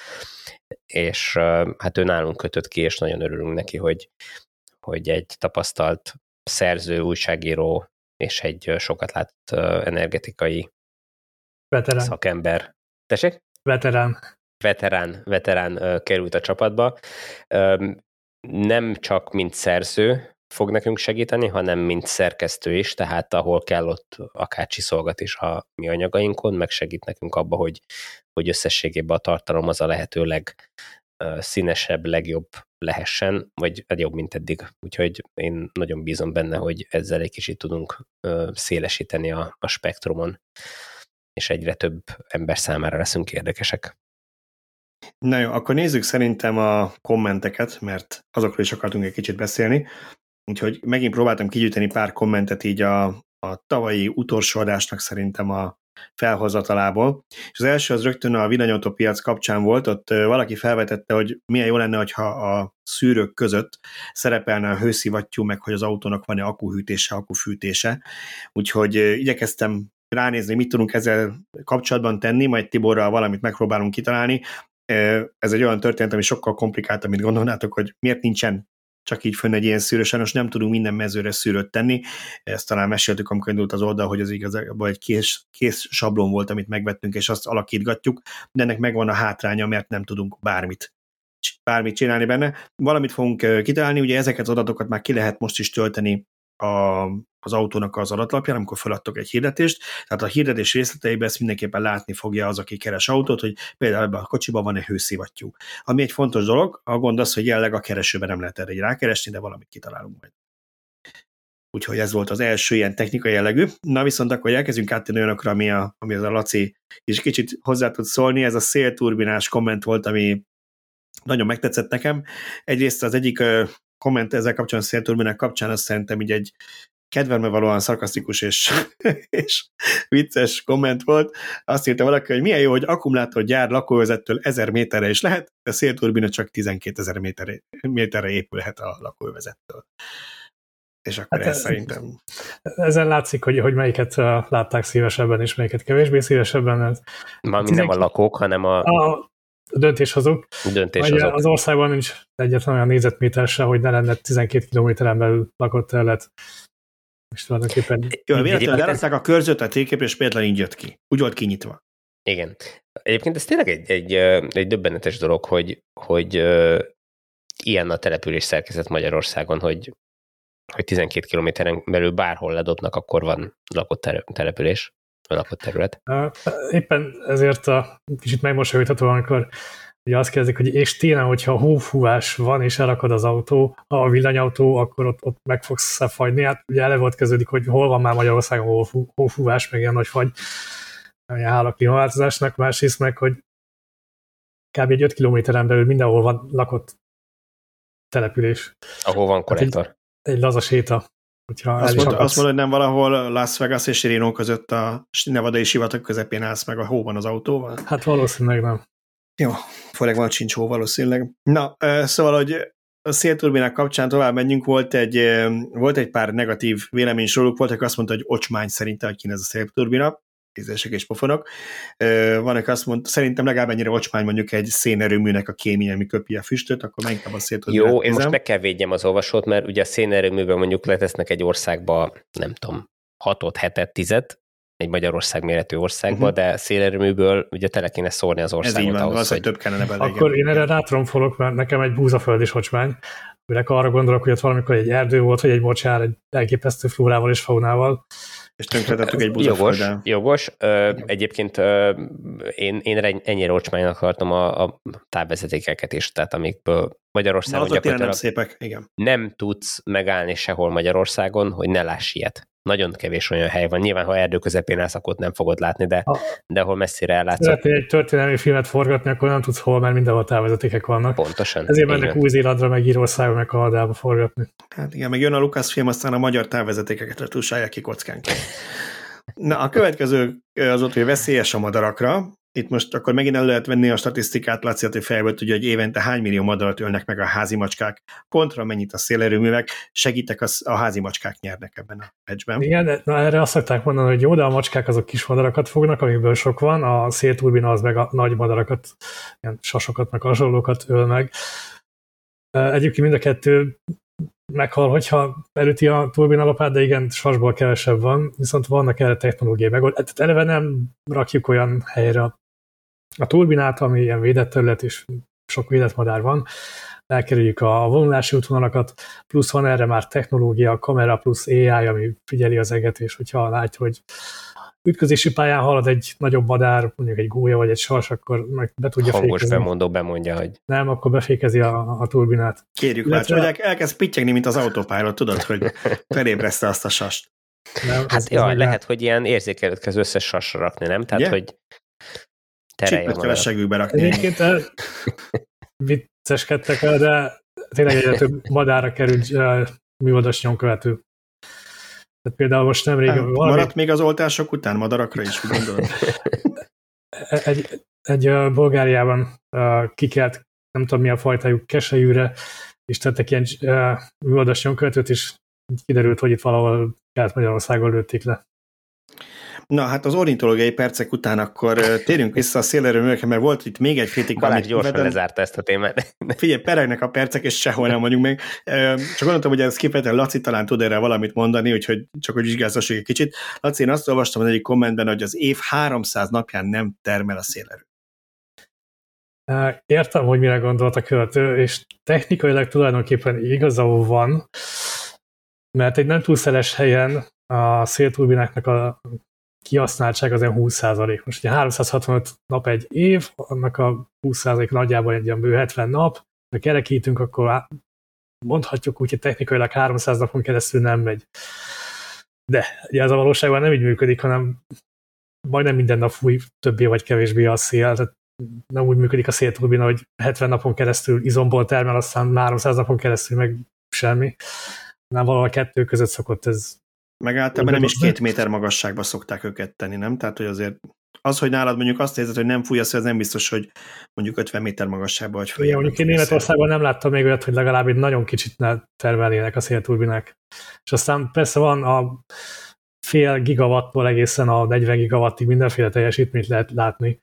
és hát ő nálunk kötött ki, és nagyon örülünk neki, hogy, hogy egy tapasztalt szerző, újságíró és egy sokat látott energetikai Veterán. szakember. Tessék? Veterán. Veterán, veterán került a csapatba. Nem csak mint szerző, fog nekünk segíteni, hanem mint szerkesztő is, tehát ahol kell ott akár csiszolgat is a mi anyagainkon, meg segít nekünk abba, hogy, hogy összességében a tartalom az a lehető legszínesebb, legjobb lehessen, vagy jobb, mint eddig. Úgyhogy én nagyon bízom benne, hogy ezzel egy kicsit tudunk szélesíteni a, a spektrumon, és egyre több ember számára leszünk érdekesek. Na jó, akkor nézzük szerintem a kommenteket, mert azokról is akartunk egy kicsit beszélni. Úgyhogy megint próbáltam kigyűjteni pár kommentet így a, a tavalyi utolsó adásnak szerintem a felhozatalából. És az első az rögtön a villanyautó piac kapcsán volt, ott valaki felvetette, hogy milyen jó lenne, hogyha a szűrők között szerepelne a hőszivattyú, meg hogy az autónak van-e akuhűtése, akufűtése. Úgyhogy igyekeztem ránézni, mit tudunk ezzel kapcsolatban tenni, majd Tiborral valamit megpróbálunk kitalálni. Ez egy olyan történet, ami sokkal komplikáltabb, mint gondolnátok, hogy miért nincsen csak így fönn egy ilyen szűrő, sajnos nem tudunk minden mezőre szűrőt tenni. Ezt talán meséltük, amikor indult az oldal, hogy az igazából egy kész, kész sablon volt, amit megvettünk, és azt alakítgatjuk, de ennek megvan a hátránya, mert nem tudunk bármit bármit csinálni benne. Valamit fogunk kitalálni, ugye ezeket az adatokat már ki lehet most is tölteni a, az autónak az adatlapján, amikor feladtok egy hirdetést, tehát a hirdetés részleteiben ezt mindenképpen látni fogja az, aki keres autót, hogy például ebben a kocsiban van-e hőszivattyú. Ami egy fontos dolog, a gond az, hogy jelenleg a keresőben nem lehet erre rákeresni, de valamit kitalálunk majd. Úgyhogy ez volt az első ilyen technikai jellegű. Na viszont akkor elkezdjünk áttenni olyanokra, ami, a, ami az a Laci is kicsit hozzá tud szólni. Ez a szélturbinás komment volt, ami nagyon megtetszett nekem. Egyrészt az egyik komment ezzel kapcsolatban szélturbinek kapcsán, az szerintem így egy kedvembe valóan szarkasztikus és, és vicces komment volt. Azt írta valaki, hogy milyen jó, hogy akkumulátorgyár lakóvezettől 1000 méterre is lehet, de szélturbina csak 12 ezer méterre, méterre épülhet a lakóvezettől. És akkor hát ez szerintem... Ezen látszik, hogy, hogy melyiket látták szívesebben, és melyiket kevésbé szívesebben. Ez Ma nem a lakók, hanem a... a döntéshozók. Döntéshozók. Az országban nincs egyetlen olyan négyzetméter se, hogy ne lenne 12 kilométeren belül lakott terület. És tulajdonképpen... Jó, véletlenül lerakták a körzőt a térkép, és például így jött ki. Úgy volt kinyitva. Igen. Egyébként ez tényleg egy, egy, egy döbbenetes dolog, hogy, hogy ilyen a település szerkezet Magyarországon, hogy, hogy 12 kilométeren belül bárhol ledobnak, akkor van lakott település a lakott terület. Éppen ezért a kicsit megmosolyítható, amikor ugye azt kérdezik, hogy és tényleg, hogyha hófúvás van, és elakad az autó, a villanyautó, akkor ott, ott meg fogsz szefagyni. Hát ugye eleve ott kezdődik, hogy hol van már Magyarországon hófúvás, meg ilyen nagy fagy, ilyen hála klímaváltozásnak, másrészt meg, hogy kb. egy 5 kilométeren belül mindenhol van lakott település. Ahol van konnektor. Hát egy, egy laza séta. Hogyha azt, mond, azt mondod, hogy nem valahol Las Vegas és Reno között a nevadai sivatag közepén állsz meg a hóban az autóval? Hát valószínűleg nem. Jó, főleg van sincs hó valószínűleg. Na, szóval, hogy a szélturbinák kapcsán tovább menjünk, volt egy, volt egy pár negatív vélemény róluk, volt, aki azt mondta, hogy ocsmány szerinte, hogy ez a szélturbina, ízések és pofonok. Van, aki azt mondta, szerintem legalább ennyire ocsmány mondjuk egy szénerőműnek a kémia, ami köpi a füstöt, akkor menjünk a szét, hogy Jó, én most meg kell védjem az olvasót, mert ugye a szénerőműben mondjuk letesznek egy országba, nem tudom, hatot, hetet, tizet, egy Magyarország méretű országba, uh-huh. de szélerőműből ugye tele kéne szórni az országot. Ez így van, ahhoz, az, hogy több kellene belé. Akkor én erre rátromfolok, mert nekem egy búzaföld is ocsmány. Főleg arra gondolok, hogy ott valamikor egy erdő volt, vagy egy mocsár, egy elképesztő flórával és faunával. És tönkretettük egy Jogos, jogos. Ö, egyébként ö, én, én ennyire ocsmánynak tartom a, a távvezetékeket is, tehát amikből Magyarországon Na, nem szépek, igen. Nem tudsz megállni sehol Magyarországon, hogy ne láss ilyet nagyon kevés olyan hely van. Nyilván, ha erdő közepén állsz, akkor nem fogod látni, de, ha. de ahol messzire ellátsz. Szeretnél egy történelmi filmet forgatni, akkor nem tudsz hol, mert mindenhol távezetékek vannak. Pontosan. Ezért mennek Új-Zélandra, meg Írországba, meg Kanadába forgatni. Hát igen, meg jön a Lucas film, aztán a magyar távezetékeket retusálják ki kockánk. Na, a következő az ott, hogy veszélyes a madarakra, itt most akkor megint el lehet venni a statisztikát, Laci, hogy fejből tudja, hogy évente hány millió madarat ölnek meg a házi macskák, kontra mennyit a szélerőművek, segítek, az, a házi macskák nyernek ebben a meccsben. Igen, na erre azt szokták mondani, hogy jó, de a macskák azok kis madarakat fognak, amiből sok van, a szélturbina az meg a nagy madarakat, ilyen sasokat, meg hasonlókat öl meg. Egyébként mind a kettő meghal, hogyha elüti a turbinalapát, de igen, sasból kevesebb van, viszont vannak erre technológiai megoldások. Tehát eleve nem rakjuk olyan helyre a turbinát, ami ilyen védett terület, és sok védett madár van, elkerüljük a vonulási útvonalakat, plusz van erre már technológia, kamera plusz AI, ami figyeli az eget, és hogyha látja, hogy ütközési pályán halad egy nagyobb madár, mondjuk egy gólya vagy egy sas, akkor meg be tudja Hangos fékezni. bemondó bemondja, hogy... Nem, akkor befékezi a, a turbinát. Kérjük Illetve... már, hogy elkezd pittyegni, mint az autópályára, tudod, hogy felébreszte azt a sast. Nem, hát ez, ja, ez lehet, hogy ilyen érzékelőt az összes sasra rakni, nem? Tehát, yeah. hogy terelje kell a segükbe rakni. Egyébként eh, vicceskedtek el, de tényleg egyre több madára került uh, műoldas nyomkövető. Tehát például most nemrég... Hát, valami... Maradt még az oltások után madarakra is, úgy gondolod? egy, egy uh, Bulgáriában uh, kikelt, nem tudom mi a fajtájuk, keselyűre, és tettek ilyen uh, műoldas nyomkövetőt, és kiderült, hogy itt valahol Kelet-Magyarországon lőtték le. Na, hát az ornitológiai percek után akkor térjünk vissza a szélerőművekre, mert volt itt még egy kritika. Balázs gyorsan vedem. lezárta ezt a témát. Figyelj, peregnek a percek, és sehol nem vagyunk még. Csak gondoltam, hogy ez kifejezetten Laci talán tud erre valamit mondani, úgyhogy csak hogy vizsgázzassuk egy kicsit. Laci, én azt olvastam az egyik kommentben, hogy az év 300 napján nem termel a szélerő. Értem, hogy mire gondolt a követő, és technikailag tulajdonképpen igaza van, mert egy nem túl szeles helyen a szélturbináknak a kihasználtság az olyan 20%. Most ugye 365 nap egy év, annak a 20% nagyjából egy ilyen bő 70 nap, ha kerekítünk, akkor mondhatjuk úgy, hogy technikailag 300 napon keresztül nem megy. De ugye ez a valóságban nem így működik, hanem majdnem minden nap fúj többé vagy kevésbé a szél, tehát nem úgy működik a szélturbina, hogy 70 napon keresztül izomból termel, aztán 300 napon keresztül meg semmi. Nem valahol a kettő között szokott ez meg általában nem is két méter magasságba szokták őket tenni, nem? Tehát, hogy azért az, hogy nálad mondjuk azt érzed, hogy nem fúj az, nem biztos, hogy mondjuk 50 méter magasságban vagy följebb. Igen, mondjuk én Németországban nem láttam még olyat, hogy legalább egy nagyon kicsit ne termelnének a szélturbinák. És aztán persze van a fél gigawattból egészen a 40 gigawattig mindenféle teljesítményt lehet látni.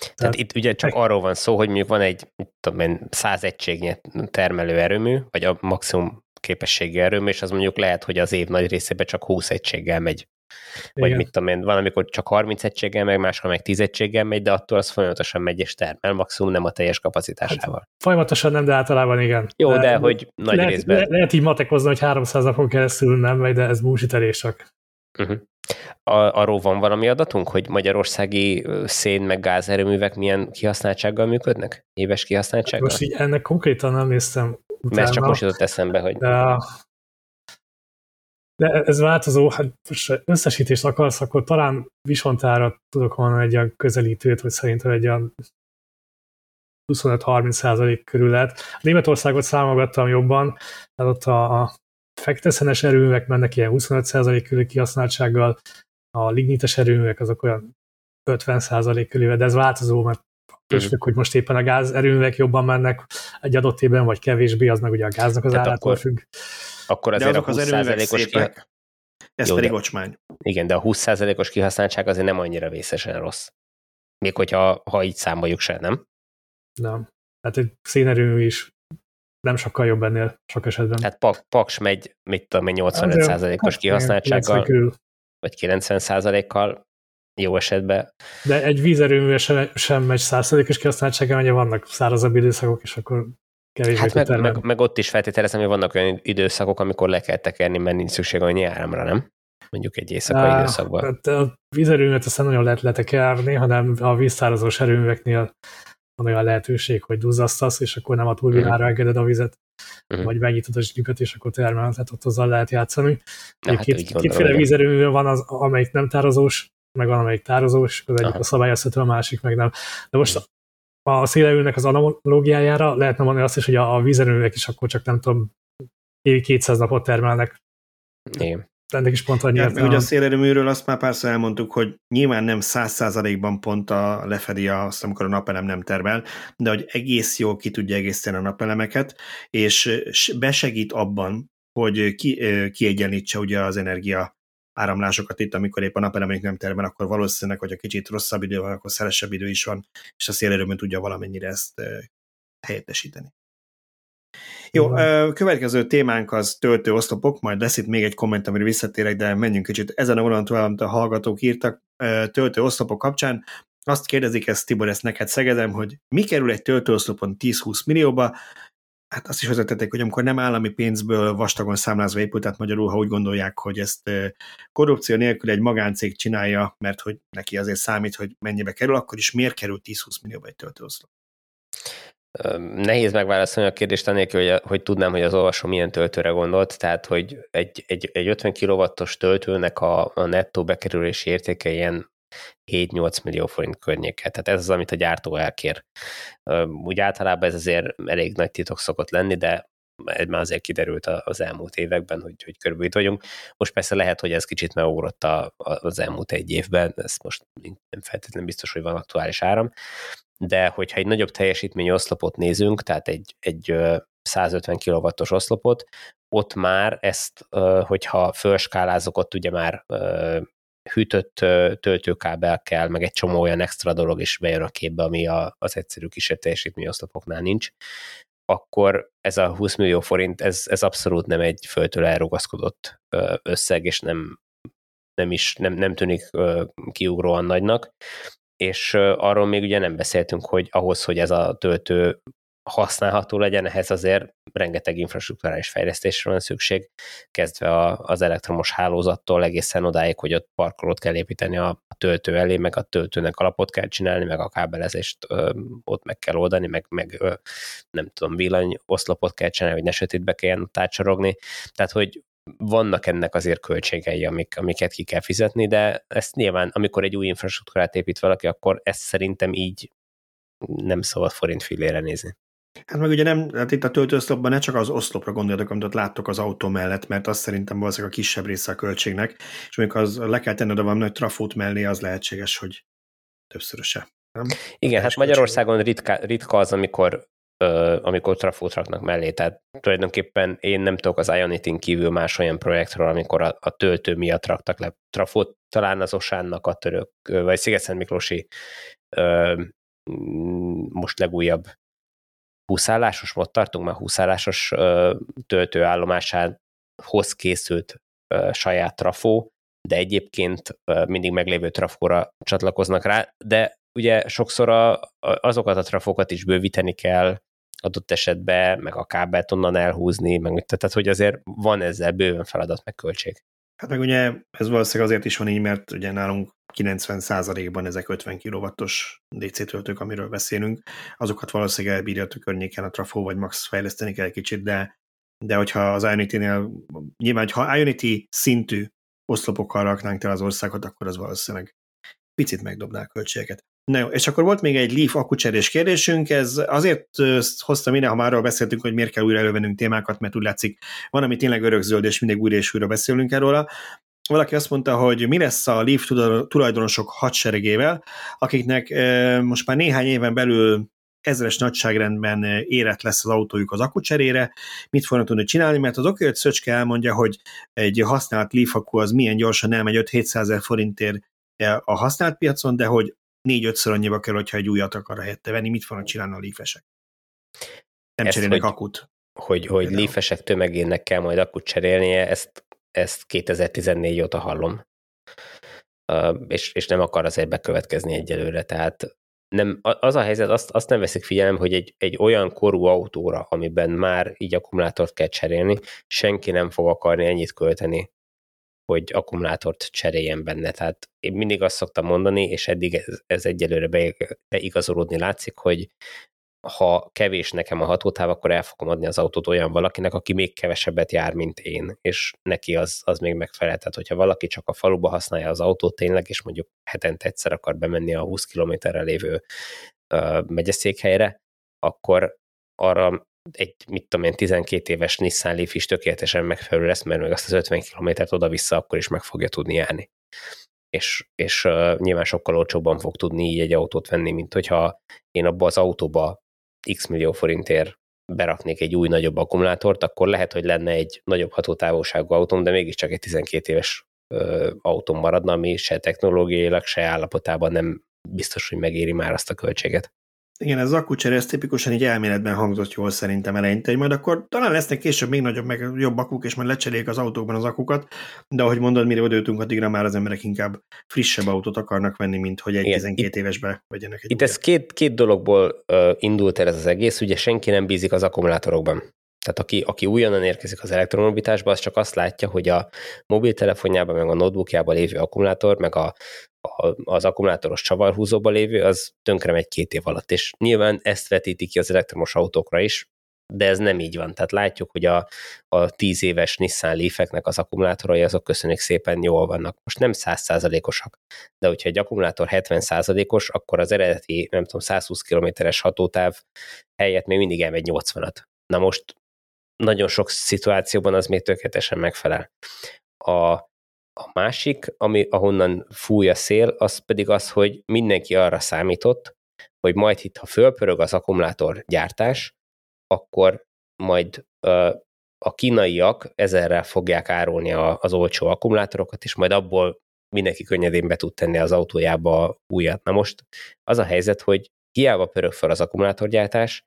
Tehát, Tehát itt ugye csak arról van szó, hogy mondjuk van egy tudom én, 100 egységnyi termelő erőmű, vagy a maximum képességgel erőm, és az mondjuk lehet, hogy az év nagy részében csak 20 egységgel megy. Vagy Igen. mit tudom én, van, amikor csak 30 egységgel megy, máskor meg 10 egységgel megy, de attól az folyamatosan megy és termel, maximum nem a teljes kapacitásával. Hát, folyamatosan nem, de általában igen. Jó, de, de hogy nagy lehet, részben... Le, lehet így matekozni, hogy 300 napon keresztül nem megy, de ez búsítelés csak. Uh-huh. A, arról van valami adatunk, hogy magyarországi szén meg gázerőművek milyen kihasználtsággal működnek? Éves kihasználtsággal? Most így ennek konkrétan nem néztem utána. Mert csak most jutott eszembe, hogy... De, de ez változó, hát most összesítést akarsz, akkor talán Visontára tudok mondani egy olyan közelítőt, hogy szerintem egy olyan 25-30 százalék körül lehet. Németországot számogattam jobban, tehát ott a, a fekteszenes erőművek mennek ilyen 25 százalék körül kihasználtsággal, a lignites erőművek azok olyan 50 százalék körül, de ez változó, mert függ, hogy most éppen a gáz erőművek jobban mennek egy adott évben, vagy kevésbé, az meg ugye a gáznak az árától függ. Akkor azért a 20%-os ki... Ez Jó, pedig de, ocsmány. Igen, de a 20%-os kihasználtság azért nem annyira vészesen rossz. Még hogyha ha így számoljuk se, nem? Nem. Hát egy szénerőmű is nem sokkal jobb ennél sok esetben. Tehát pak, Paks megy, mit tudom én, 85%-os kihasználtsággal, vagy 90%-kal jó esetben. De egy vízerőmű sem, sem megy 100%-os kihasználtsággal, ugye vannak szárazabb időszakok, és akkor kevésbé hát meg, meg, meg, ott is feltételezem, hogy vannak olyan időszakok, amikor le kell tekerni, mert nincs szükség annyi áramra, nem? Mondjuk egy éjszakai időszakban. Hát a vízerőművet aztán nagyon lehet letekerni, hanem a vízszárazós erőműveknél van olyan lehetőség, hogy duzzasztasz, és akkor nem a túlvilára mhm. engeded a vizet, uh-huh. vagy megnyitod a zsíkat, és akkor termel, tehát ott azzal lehet játszani. Na, hát két, kétféle vízerőmű van, az, amelyik nem tározós, meg van, amelyik tározós, az egyik Aha. a szabályozható, a másik meg nem. De most uh-huh. a szélerőnek az analógiájára lehetne mondani azt is, hogy a, a vízerőművek is akkor csak nem tudom, évi 200 napot termelnek. Igen ennek is pont annyi. Ja, ugye a szélerőműről azt már párszor elmondtuk, hogy nyilván nem száz százalékban pont a lefedi azt, amikor a napelem nem termel, de hogy egész jól ki tudja egészíteni a napelemeket, és besegít abban, hogy ki, kiegyenlítse ugye az energia áramlásokat itt, amikor épp a napelemek nem termel, akkor valószínűleg, hogy a kicsit rosszabb idő van, akkor szelesebb idő is van, és a szélerőmű tudja valamennyire ezt helyettesíteni. Jó, következő témánk az töltő oszlopok, majd lesz itt még egy komment, amire visszatérek, de menjünk kicsit ezen a vonalon tovább, amit a hallgatók írtak töltő oszlopok kapcsán. Azt kérdezik ezt, Tibor, ezt neked szegedem, hogy mi kerül egy töltőoszlopon 10-20 millióba, hát azt is hozzátették, hogy amikor nem állami pénzből vastagon számlázva épült, tehát magyarul, ha úgy gondolják, hogy ezt korrupció nélkül egy magáncég csinálja, mert hogy neki azért számít, hogy mennyibe kerül, akkor is miért kerül 10-20 millióba egy töltőoszlop? Nehéz megválaszolni a kérdést annélkül, hogy, hogy tudnám, hogy az olvasó milyen töltőre gondolt, tehát hogy egy, egy, egy 50 kW-os töltőnek a, a nettó bekerülési értéke ilyen 7-8 millió forint környéke. Tehát ez az, amit a gyártó elkér. Úgy általában ez azért elég nagy titok szokott lenni, de ez már azért kiderült az elmúlt években, hogy, hogy körülbelül itt vagyunk. Most persze lehet, hogy ez kicsit megugrott az elmúlt egy évben, ez most nem feltétlenül biztos, hogy van aktuális áram, de hogyha egy nagyobb teljesítményű oszlopot nézünk, tehát egy, egy 150 kW-os oszlopot, ott már ezt, hogyha fölskálázok, ott ugye már hűtött töltőkábel kell, meg egy csomó olyan extra dolog is bejön a képbe, ami a, az egyszerű kisebb teljesítményű oszlopoknál nincs, akkor ez a 20 millió forint, ez, ez abszolút nem egy földtől elrugaszkodott összeg, és nem, nem is nem, nem tűnik kiugróan nagynak. És arról még ugye nem beszéltünk, hogy ahhoz, hogy ez a töltő használható legyen, ehhez azért rengeteg infrastruktúrális fejlesztésre van szükség, kezdve az elektromos hálózattól egészen odáig, hogy ott parkolót kell építeni a töltő elé, meg a töltőnek alapot kell csinálni, meg a kábelezést ö, ott meg kell oldani, meg, meg ö, nem tudom, villany oszlopot kell csinálni, hogy ne sötétbe kelljen tárcsorogni. Tehát, hogy vannak ennek azért költségei, amik, amiket ki kell fizetni, de ezt nyilván, amikor egy új infrastruktúrát épít valaki, akkor ezt szerintem így nem szabad forint fillére nézni. Hát meg ugye nem, hát itt a töltőoszlopban ne csak az oszlopra gondoljatok, amit ott láttok az autó mellett, mert azt szerintem valószínűleg a kisebb része a költségnek, és amikor az le kell tenned a valami nagy trafót mellé, az lehetséges, hogy többszöröse. Nem? Igen, hát Magyarországon ritka, ritka az, amikor amikor trafót raknak mellé. Tehát tulajdonképpen én nem tudok az ionity kívül más olyan projektről, amikor a, a töltő miatt raktak le trafót, talán az Osánnak a török, vagy Sziget Miklósi most legújabb húszállásos, ott tartunk már húszállásos töltőállomásához készült saját trafó, de egyébként mindig meglévő trafóra csatlakoznak rá, de ugye sokszor a, azokat a trafokat is bővíteni kell, adott esetben, meg a kábelt onnan elhúzni, meg tehát, hogy azért van ezzel bőven feladat, meg költség. Hát meg ugye ez valószínűleg azért is van így, mert ugye nálunk 90%-ban ezek 50 kW-os DC töltők, amiről beszélünk, azokat valószínűleg elbírja a környéken a trafó, vagy max fejleszteni kell egy kicsit, de, de hogyha az Ionity-nél, nyilván, ha Ionity szintű oszlopokkal raknánk el az országot, akkor az valószínűleg picit megdobná a költségeket. Na jó, és akkor volt még egy Leaf akucserés kérdésünk, ez azért hoztam ide, ha már arról beszéltünk, hogy miért kell újra elővennünk témákat, mert úgy látszik, van, ami tényleg örökzöld, és mindig újra és újra beszélünk erről. Valaki azt mondta, hogy mi lesz a Leaf tulajdonosok hadseregével, akiknek most már néhány éven belül ezeres nagyságrendben érett lesz az autójuk az akucserére, mit fognak tudni csinálni, mert az hogy Szöcske elmondja, hogy egy használt Leaf az milyen gyorsan elmegy 5-700 ezer forintért a használt piacon, de hogy négy-ötször annyiba kell, hogyha egy újat akar helyette venni, mit fognak csinálni a lífesek? Nem ezt, cserélnek hogy, akut. Hogy, hogy lífesek tömegének kell majd akut cserélnie, ezt, ezt 2014 óta hallom. Uh, és, és nem akar azért bekövetkezni egyelőre, tehát nem, az a helyzet, azt, azt nem veszik figyelem, hogy egy, egy olyan korú autóra, amiben már így akkumulátort kell cserélni, senki nem fog akarni ennyit költeni hogy akkumulátort cseréljen benne. Tehát én mindig azt szoktam mondani, és eddig ez, ez egyelőre beigazolódni látszik, hogy ha kevés nekem a hatótáv, akkor el fogom adni az autót olyan valakinek, aki még kevesebbet jár, mint én, és neki az, az még megfelel. Tehát, hogyha valaki csak a faluba használja az autót tényleg, és mondjuk hetente egyszer akar bemenni a 20 kilométerre lévő uh, megyeszékhelyre, akkor arra egy, mit tudom én, 12 éves Nissan Leaf is tökéletesen megfelelő lesz, mert meg azt az 50 kilométert oda-vissza akkor is meg fogja tudni járni. És, és uh, nyilván sokkal olcsóbban fog tudni így egy autót venni, mint hogyha én abba az autóba x millió forintért beraknék egy új, nagyobb akkumulátort, akkor lehet, hogy lenne egy nagyobb hatótávolságú autóm, de mégiscsak egy 12 éves uh, autóm maradna, ami se technológiailag, se állapotában nem biztos, hogy megéri már azt a költséget. Igen, ez az akkucsere, ez tipikusan így elméletben hangzott jól szerintem eleinte, hogy majd akkor talán lesznek később még nagyobb, meg jobb akuk, és majd lecserélik az autókban az akukat, de ahogy mondod, mire odajutunk, addigra már az emberek inkább frissebb autót akarnak venni, mint hogy egy Igen, 12 itt, évesbe vegyenek egy Itt ez két, két dologból uh, indult el ez az egész, ugye senki nem bízik az akkumulátorokban. Tehát aki, aki újonnan érkezik az elektromobilitásba, az csak azt látja, hogy a mobiltelefonjában, meg a notebookjában lévő akkumulátor, meg a, a, az akkumulátoros csavarhúzóba lévő, az tönkre megy két év alatt. És nyilván ezt vetíti ki az elektromos autókra is, de ez nem így van. Tehát látjuk, hogy a, a 10 éves Nissan Leaf-eknek az akkumulátorai azok köszönjük szépen jól vannak. Most nem 100%-osak, de hogyha egy akkumulátor 70%-os, akkor az eredeti, nem tudom, 120 km-es hatótáv helyett még mindig elmegy 80-at. Na most nagyon sok szituációban az még tökéletesen megfelel. A, a másik, ami ahonnan fúj a szél, az pedig az, hogy mindenki arra számított, hogy majd itt, ha fölpörög az akkumulátor gyártás, akkor majd ö, a kínaiak ezerrel fogják árulni a, az olcsó akkumulátorokat, és majd abból mindenki könnyedén be tud tenni az autójába újat. Na most az a helyzet, hogy hiába pörög fel az akkumulátorgyártás,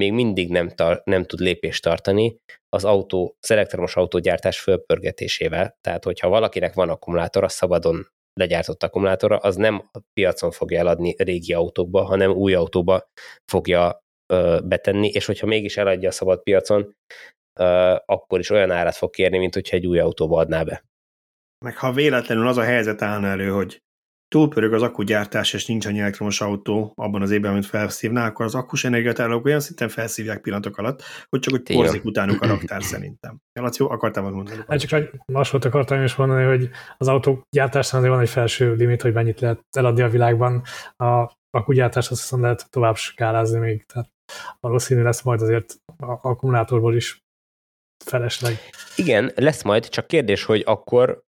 még mindig nem, tar- nem tud lépést tartani az autó, az elektromos autógyártás fölpörgetésével. Tehát, hogyha valakinek van akkumulátor, a szabadon legyártott akkumulátora, az nem a piacon fogja eladni régi autókba, hanem új autóba fogja ö, betenni, és hogyha mégis eladja a szabad piacon, ö, akkor is olyan árat fog kérni, mint hogyha egy új autóba adná be. Meg ha véletlenül az a helyzet állna elő, hogy túlpörög az akkugyártás, és nincs annyi elektromos autó abban az évben, amit felszívná, akkor az akkus energiatárolók olyan szinten felszívják pillanatok alatt, hogy csak hogy porzik utánuk a raktár szerintem. Laci, akartál valamit mondani? Hát csak egy máshogy akartam is mondani, hogy az autógyártásnál azért van egy felső limit, hogy mennyit lehet eladni a világban. A akkugyártás azt hiszem lehet tovább skálázni még, tehát valószínű lesz majd azért a akkumulátorból is felesleg. Igen, lesz majd, csak kérdés, hogy akkor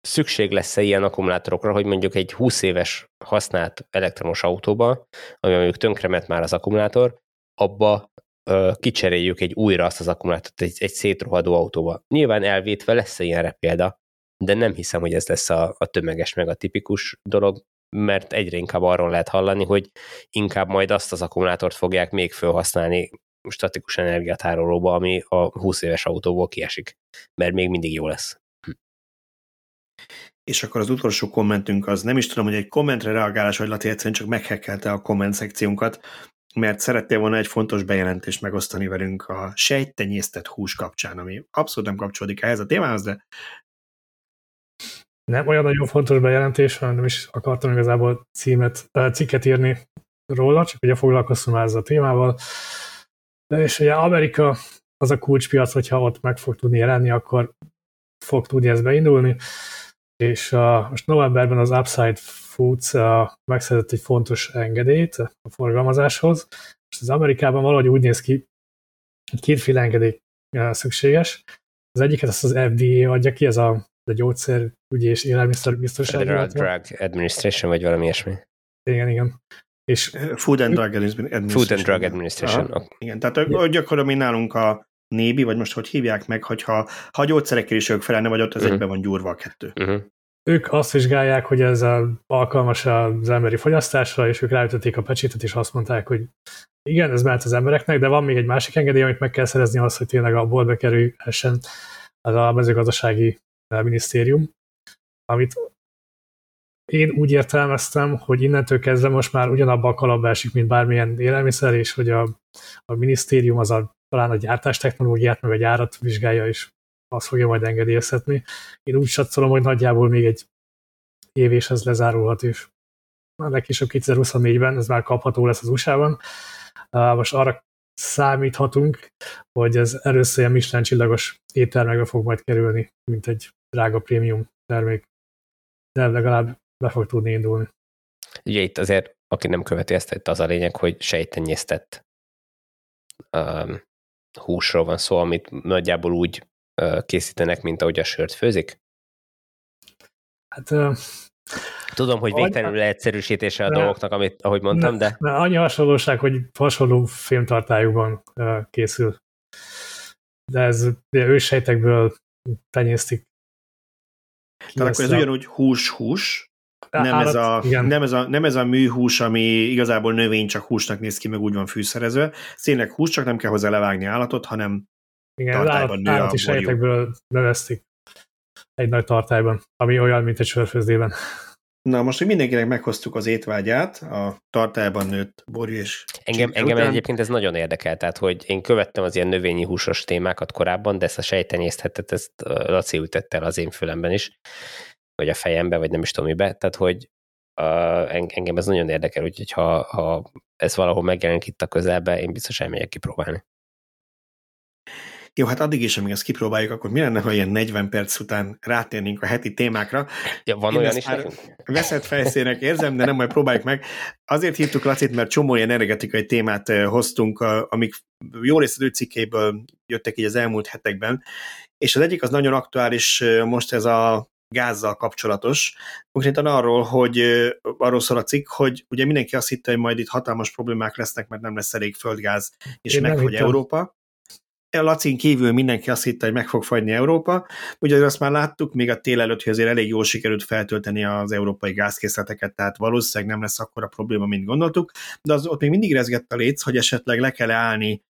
szükség lesz-e ilyen akkumulátorokra, hogy mondjuk egy 20 éves használt elektromos autóba, ami mondjuk tönkrement már az akkumulátor, abba ö, kicseréljük egy újra azt az akkumulátort egy, egy szétrohadó autóba. Nyilván elvétve lesz ilyenre példa, de nem hiszem, hogy ez lesz a, a tömeges meg a tipikus dolog, mert egyre inkább arról lehet hallani, hogy inkább majd azt az akkumulátort fogják még felhasználni statikus energiatárolóba, ami a 20 éves autóból kiesik, mert még mindig jó lesz és akkor az utolsó kommentünk az nem is tudom, hogy egy kommentre reagálás, vagy Lati egyszerűen csak meghekkelte a komment szekciónkat, mert szerettél volna egy fontos bejelentést megosztani velünk a sejttenyésztett hús kapcsán, ami abszolút nem kapcsolódik ehhez a témához, de nem olyan nagyon fontos bejelentés, hanem nem is akartam igazából címet, cikket írni róla, csak ugye foglalkoztam ezzel a témával. De és ugye Amerika az a kulcspiac, hogyha ott meg fog tudni jelenni, akkor fog tudni ez beindulni és uh, most novemberben az Upside Foods uh, megszerzett egy fontos engedélyt a forgalmazáshoz. Most az Amerikában valahogy úgy néz ki, hogy kétféle engedély uh, szükséges. Az egyiket azt az FDA adja ki, ez a, a gyógyszerügyi és élelmiszerbiztonság. Federal Drug Administration, vagy valami ilyesmi. Igen, igen. És Food and Drug Administration. Food and Drug Administration. Aha, igen, tehát gyakorlatilag nálunk a nébi, vagy most hogy hívják meg, hogyha ha gyógyszerekkel is ők felelne, vagy ott az uh-huh. egyben van gyúrva a kettő. Uh-huh. Ők azt vizsgálják, hogy ez a, alkalmas az emberi fogyasztásra, és ők ráütötték a pecsétet, és azt mondták, hogy igen, ez mehet az embereknek, de van még egy másik engedély, amit meg kell szerezni az, hogy tényleg a boltba kerülhessen az a mezőgazdasági minisztérium, amit én úgy értelmeztem, hogy innentől kezdve most már ugyanabba a kalapba esik, mint bármilyen élelmiszer, és hogy a, a minisztérium az a, talán a gyártás technológiát, meg a gyárat vizsgálja, és azt fogja majd engedélyezhetni. Én úgy satszolom, hogy nagyjából még egy év és ez lezárulhat, és már legkésőbb 2024-ben ez már kapható lesz az USA-ban. Most arra számíthatunk, hogy ez először ilyen Michelin csillagos éttermekbe fog majd kerülni, mint egy drága prémium termék. De legalább be fog tudni indulni. Ugye itt azért, aki nem követi ezt, itt az a lényeg, hogy sejtenyésztett um, húsról van szó, amit nagyjából úgy készítenek, mint ahogy a sört főzik? Hát uh, Tudom, hogy végtelenül leegyszerűsítése a ne, dolgoknak, amit, ahogy mondtam, ne, de... Ne, annyi hasonlóság, hogy hasonló filmtartályukban uh, készül. De ez ugye ősejtekből tenyésztik. Tehát akkor ez ugyanúgy hús-hús, nem, állat, ez a, nem, ez a, nem ez a műhús, ami igazából növény, csak húsnak néz ki, meg úgy van fűszerezve. Tényleg hús, csak nem kell hozzá levágni állatot, hanem igen, tartályban állat, nő állati sejtekből növesztik egy nagy tartályban, ami olyan, mint egy sörfőzdében. Na, most, hogy mindenkinek meghoztuk az étvágyát, a tartályban nőtt borjú és Engem, engem után. egyébként ez nagyon érdekel, tehát, hogy én követtem az ilyen növényi húsos témákat korábban, de ezt a sejtenyészthetet, ezt Laci ütette el az én fülemben is, vagy a fejembe, vagy nem is tudom mibe, tehát, hogy uh, engem ez nagyon érdekel, úgyhogy ha, ha ez valahol megjelenik itt a közelbe, én biztos elmegyek kipróbálni. Jó, hát addig is, amíg ezt kipróbáljuk, akkor mi lenne, ha ilyen 40 perc után rátérnénk a heti témákra? Ja, van Én olyan is Veszett fejszének érzem, de nem majd próbáljuk meg. Azért hívtuk Lacit, mert csomó ilyen energetikai témát hoztunk, amik jó részt cikkéből jöttek így az elmúlt hetekben, és az egyik az nagyon aktuális most ez a gázzal kapcsolatos. Konkrétan arról, hogy arról szól a cikk, hogy ugye mindenki azt hitte, hogy majd itt hatalmas problémák lesznek, mert nem lesz elég földgáz, és Én megfogy Európa. Lacin kívül mindenki azt hitte, hogy meg fog fagyni Európa. Ugye azt már láttuk, még a tél előtt, hogy azért elég jól sikerült feltölteni az európai gázkészleteket, tehát valószínűleg nem lesz akkora probléma, mint gondoltuk, de az ott még mindig rezgett a léc, hogy esetleg le kell állni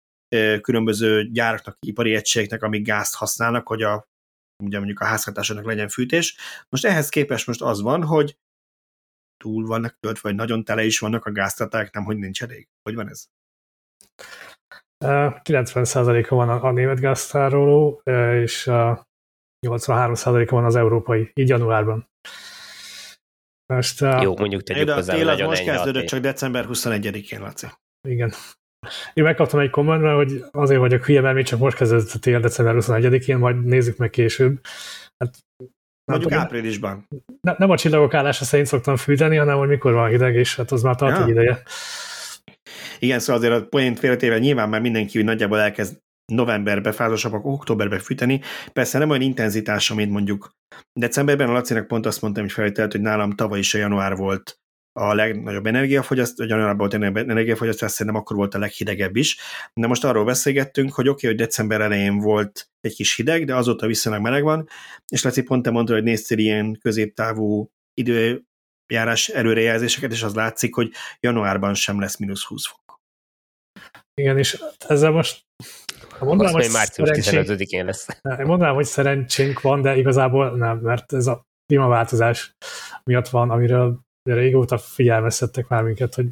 különböző gyáraknak, ipari egységeknek, amik gázt használnak, hogy a, ugye mondjuk a háztartásoknak legyen fűtés. Most ehhez képest most az van, hogy túl vannak töltve, vagy nagyon tele is vannak a gáztartályok, nem, hogy nincs elég. Hogy van ez? 90%-a van a, német gáztároló, és 83%-a van az európai, így januárban. Most, Jó, mondjuk tegyük de hozzá, hogy most kezdődött, csak december 21-én, Laci. Igen. Én megkaptam egy kommentben, hogy azért vagyok hülye, mert még csak most kezdődött a tél december 21-én, majd nézzük meg később. Hát, Mondjuk tudom, áprilisban. Ne, nem a csillagok állása szerint szoktam fűteni, hanem hogy mikor van hideg, és hát az már tart ja. egy ideje. Igen, szóval azért a poént félretéve nyilván már mindenki hogy nagyjából elkezd novemberbe, fázosabbak októberbe fűteni. Persze nem olyan intenzitás, mint mondjuk decemberben. A Lacinak pont azt mondtam, hogy feltételt, hogy nálam tavaly is a január volt a legnagyobb energiafogyasztás, vagy januárban volt energiafogyasztás, szerintem akkor volt a leghidegebb is. De most arról beszélgettünk, hogy oké, okay, hogy december elején volt egy kis hideg, de azóta viszonylag meleg van, és Laci pont te mondta, hogy néztél ilyen középtávú időjárás előrejelzéseket, és az látszik, hogy januárban sem lesz mínusz 20 fok. Igen, és ezzel most ha mondanám, hogy március 15-én lesz. Én mondanám, hogy szerencsénk van, de igazából nem, mert ez a klímaváltozás miatt van, amiről régóta figyelmeztettek már minket, hogy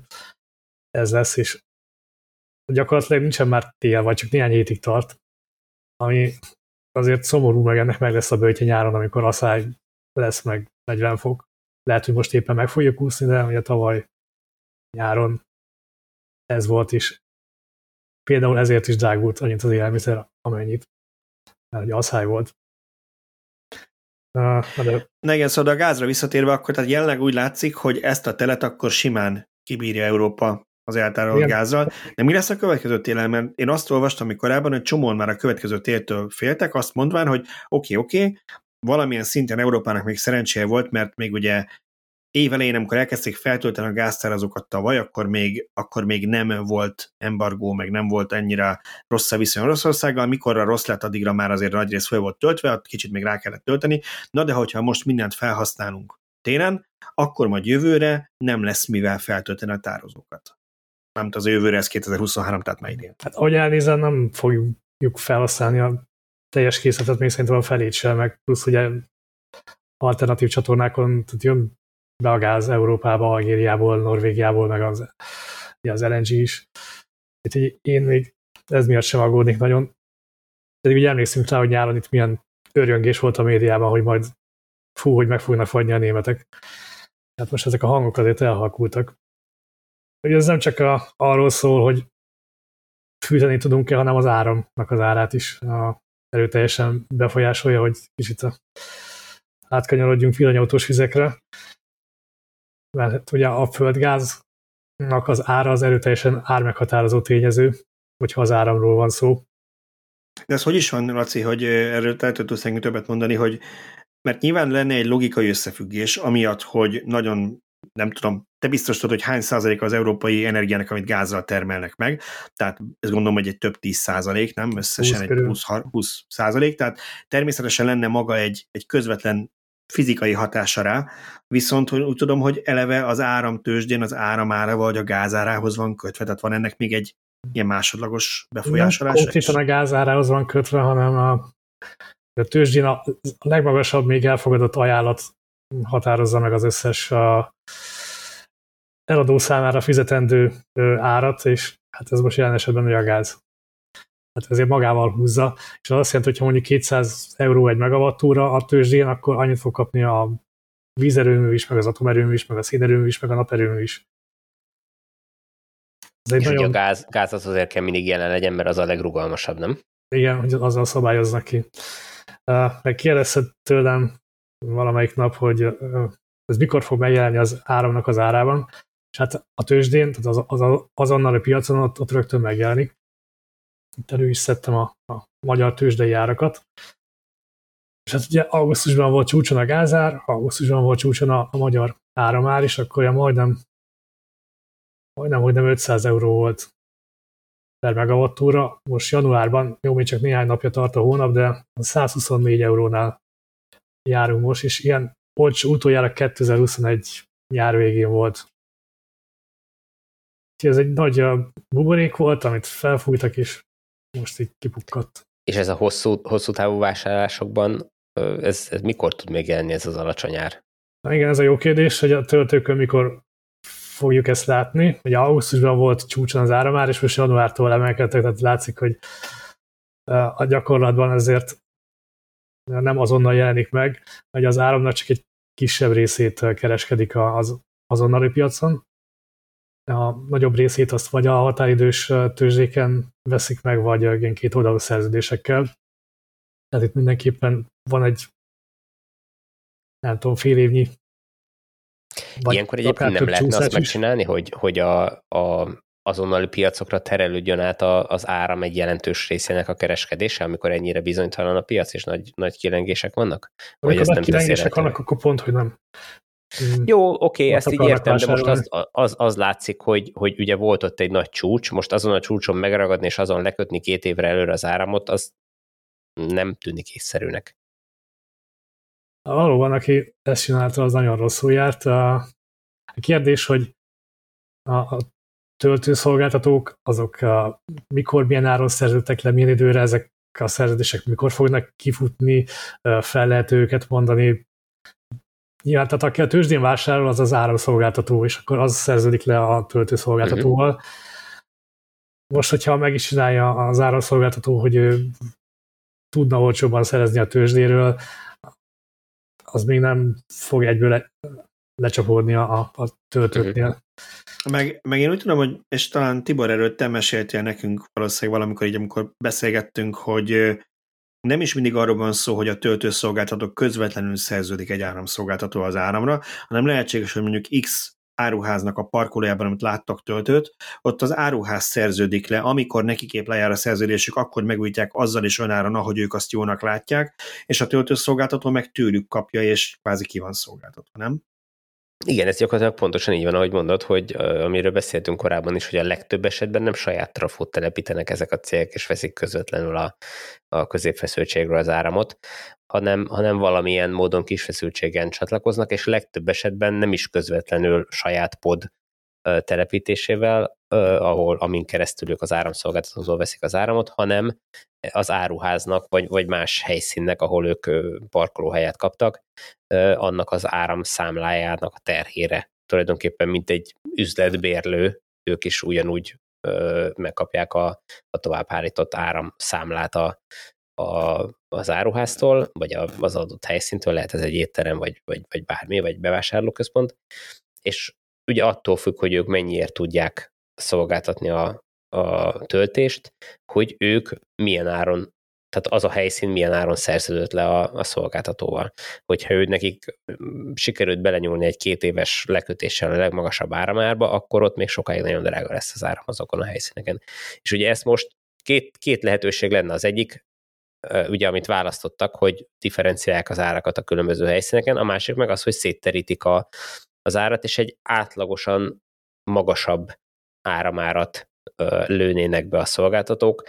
ez lesz, és gyakorlatilag nincsen már tél, vagy csak néhány hétig tart, ami azért szomorú, meg ennek meg lesz a bőtje nyáron, amikor asszály lesz meg 40 fok. Lehet, hogy most éppen meg fogjuk úszni, de ugye tavaly nyáron ez volt is Például ezért is drágult annyit az élelmiszer, amennyit, mert ugye asszály volt. De... Na igen, szóval a gázra visszatérve, akkor tehát jelenleg úgy látszik, hogy ezt a telet akkor simán kibírja Európa az eltárolt gázral. De mi lesz a következő télen? Mert én azt olvastam hogy korábban, hogy csomóan már a következő téltől féltek, azt mondván, hogy oké, okay, oké, okay, valamilyen szinten Európának még szerencséje volt, mert még ugye évelején, amikor elkezdték feltölteni a gáztárazókat tavaly, akkor még, akkor még nem volt embargó, meg nem volt ennyire rossz a viszony Oroszországgal, a rossz lett, addigra már azért nagy rész fel volt töltve, kicsit még rá kellett tölteni, na de hogyha most mindent felhasználunk télen, akkor majd jövőre nem lesz mivel feltölteni a tározókat. Nem az jövőre, ez 2023, tehát már idén. Hát ahogy elnézem, nem fogjuk felhasználni a teljes készletet, még szerintem a felét sem, meg plusz ugye alternatív csatornákon tehát jön be a gáz Európába, Algériából, Norvégiából, meg az, az LNG is. Úgyhogy én még ez miatt sem aggódnék nagyon. Pedig ugye emlékszünk rá, hogy nyáron itt milyen örjöngés volt a médiában, hogy majd fú, hogy meg fognak fagyni a németek. Hát most ezek a hangok azért elhalkultak. Ugye ez nem csak a, arról szól, hogy fűteni tudunk-e, hanem az áramnak az árát is a, erőteljesen befolyásolja, hogy kicsit a, átkanyarodjunk villanyautós vizekre. Mert ugye a földgáznak az ára az erőteljesen ármeghatározó tényező, hogyha az áramról van szó. De ez hogy is van, Laci, hogy erről tudsz többet mondani, hogy mert nyilván lenne egy logikai összefüggés, amiatt, hogy nagyon nem tudom, te biztos tudod, hogy hány százalék az európai energiának, amit gázzal termelnek meg, tehát ez gondolom, hogy egy több tíz százalék, nem? Összesen 20 egy 20, 20 százalék, tehát természetesen lenne maga egy, egy közvetlen fizikai hatása rá, viszont úgy tudom, hogy eleve az áramtősdén az áramára vagy a gázárához van kötve, tehát van ennek még egy ilyen másodlagos befolyásolása. Konkrétan a gázárához van kötve, hanem a, a tőzsdén a, a legmagasabb még elfogadott ajánlat határozza meg az összes a eladó számára fizetendő árat, és hát ez most jelen esetben a gáz. Hát ezért magával húzza, és az azt jelenti, hogy ha mondjuk 200 euró egy megawattúra a tőzsdén, akkor annyit fog kapni a vízerőmű is, meg az atomerőmű is, meg a szénerőmű is, meg a naperőmű is. Ez egy és nagyon... a gáz, gáz az azért kell mindig jelen legyen, mert az a legrugalmasabb, nem? Igen, hogy azzal szabályoznak ki. Meg kérdezted tőlem valamelyik nap, hogy ez mikor fog megjelenni az áramnak az árában, és hát a tőzsdén, tehát az, az, azonnal a piacon ott, ott rögtön megjelenik. Itt elő is szedtem a, a magyar tőzsdei árakat. És hát ugye augusztusban volt csúcson a gázár, augusztusban volt csúcson a, a magyar áramár, és akkor ja majdnem, majdnem, hogy nem 500 euró volt per megawattúra. Most januárban, jó, még csak néhány napja tart a hónap, de 124 eurónál járunk most, és ilyen olcsó utoljára 2021 nyár végén volt. Ez egy nagy buborék volt, amit felfújtak, és most így kipukkadt. És ez a hosszú, hosszú távú vásárlásokban, ez, ez mikor tud még jelenni ez az alacsony ár? Na igen, ez a jó kérdés, hogy a töltőkön mikor fogjuk ezt látni. Ugye augusztusban volt csúcson az áramár, és most januártól emelkedtek, tehát látszik, hogy a gyakorlatban ezért nem azonnal jelenik meg, hogy az áramnak csak egy kisebb részét kereskedik az azonnali piacon. A nagyobb részét azt vagy a határidős tőzsdéken veszik meg, vagy ilyen két oldalú szerződésekkel. Tehát itt mindenképpen van egy nem tudom, fél évnyi vagy Ilyenkor egyébként nem lehetne azt megcsinálni, hogy, hogy a, a azonnali piacokra terelődjön át az áram egy jelentős részének a kereskedése, amikor ennyire bizonytalan a piac, és nagy, nagy kilengések vannak? Vagy amikor nagy kilengések vannak, akkor pont, hogy nem. Jó, oké, okay, ezt így értem, de most az, az, az látszik, hogy, hogy ugye volt ott egy nagy csúcs, most azon a csúcson megragadni és azon lekötni két évre előre az áramot, az nem tűnik észszerűnek. Valóban, aki ezt csinálta, az nagyon rosszul járt. A kérdés, hogy a, a töltőszolgáltatók, azok a, mikor, milyen áron szerződtek le, milyen időre ezek a szerződések mikor fognak kifutni, fel lehet őket mondani. Nyilván, tehát aki a tőzsdén vásárol, az az áramszolgáltató, és akkor az szerződik le a töltőszolgáltatóval. Uh-huh. Most, hogyha meg is csinálja az áramszolgáltató, hogy ő tudna olcsóban szerezni a tőzsdéről, az még nem fog egyből le, lecsapódni a, a töltőknél. Uh-huh. Meg, meg én úgy tudom, hogy, és talán Tibor erről te meséltél nekünk valószínűleg valamikor így, amikor beszélgettünk, hogy nem is mindig arról van szó, hogy a töltőszolgáltató közvetlenül szerződik egy áramszolgáltató az áramra, hanem lehetséges, hogy mondjuk X áruháznak a parkolójában, amit láttak töltőt, ott az áruház szerződik le, amikor nekikép lejár a szerződésük, akkor megújítják azzal is önáron, ahogy ők azt jónak látják, és a töltőszolgáltató meg tőlük kapja, és kvázi ki van szolgáltatva, nem? Igen, ez gyakorlatilag pontosan így van, ahogy mondod, hogy amiről beszéltünk korábban is, hogy a legtöbb esetben nem saját trafót telepítenek ezek a cégek, és veszik közvetlenül a, a középfeszültségről az áramot, hanem, hanem valamilyen módon kis feszültségen csatlakoznak, és legtöbb esetben nem is közvetlenül saját pod telepítésével, ahol amin keresztül ők az áramszolgáltatótól veszik az áramot, hanem az áruháznak, vagy, vagy más helyszínnek, ahol ők parkolóhelyet kaptak, annak az áramszámlájának a terhére. Tulajdonképpen mint egy üzletbérlő, ők is ugyanúgy megkapják a, a továbbhárított áramszámlát a, a, az áruháztól, vagy az adott helyszíntől, lehet ez egy étterem, vagy, vagy, vagy bármi, vagy bevásárlóközpont, és ugye attól függ, hogy ők mennyiért tudják szolgáltatni a, a töltést, hogy ők milyen áron, tehát az a helyszín milyen áron szerződött le a, a szolgáltatóval. Hogyha ő nekik mm, sikerült belenyúlni egy két éves lekötéssel a legmagasabb áramárba, akkor ott még sokáig nagyon drága lesz az áram azokon a helyszíneken. És ugye ezt most két, két lehetőség lenne az egyik, ugye amit választottak, hogy differenciálják az árakat a különböző helyszíneken, a másik meg az, hogy szétterítik a, az árat, és egy átlagosan magasabb áramárat lőnének be a szolgáltatók.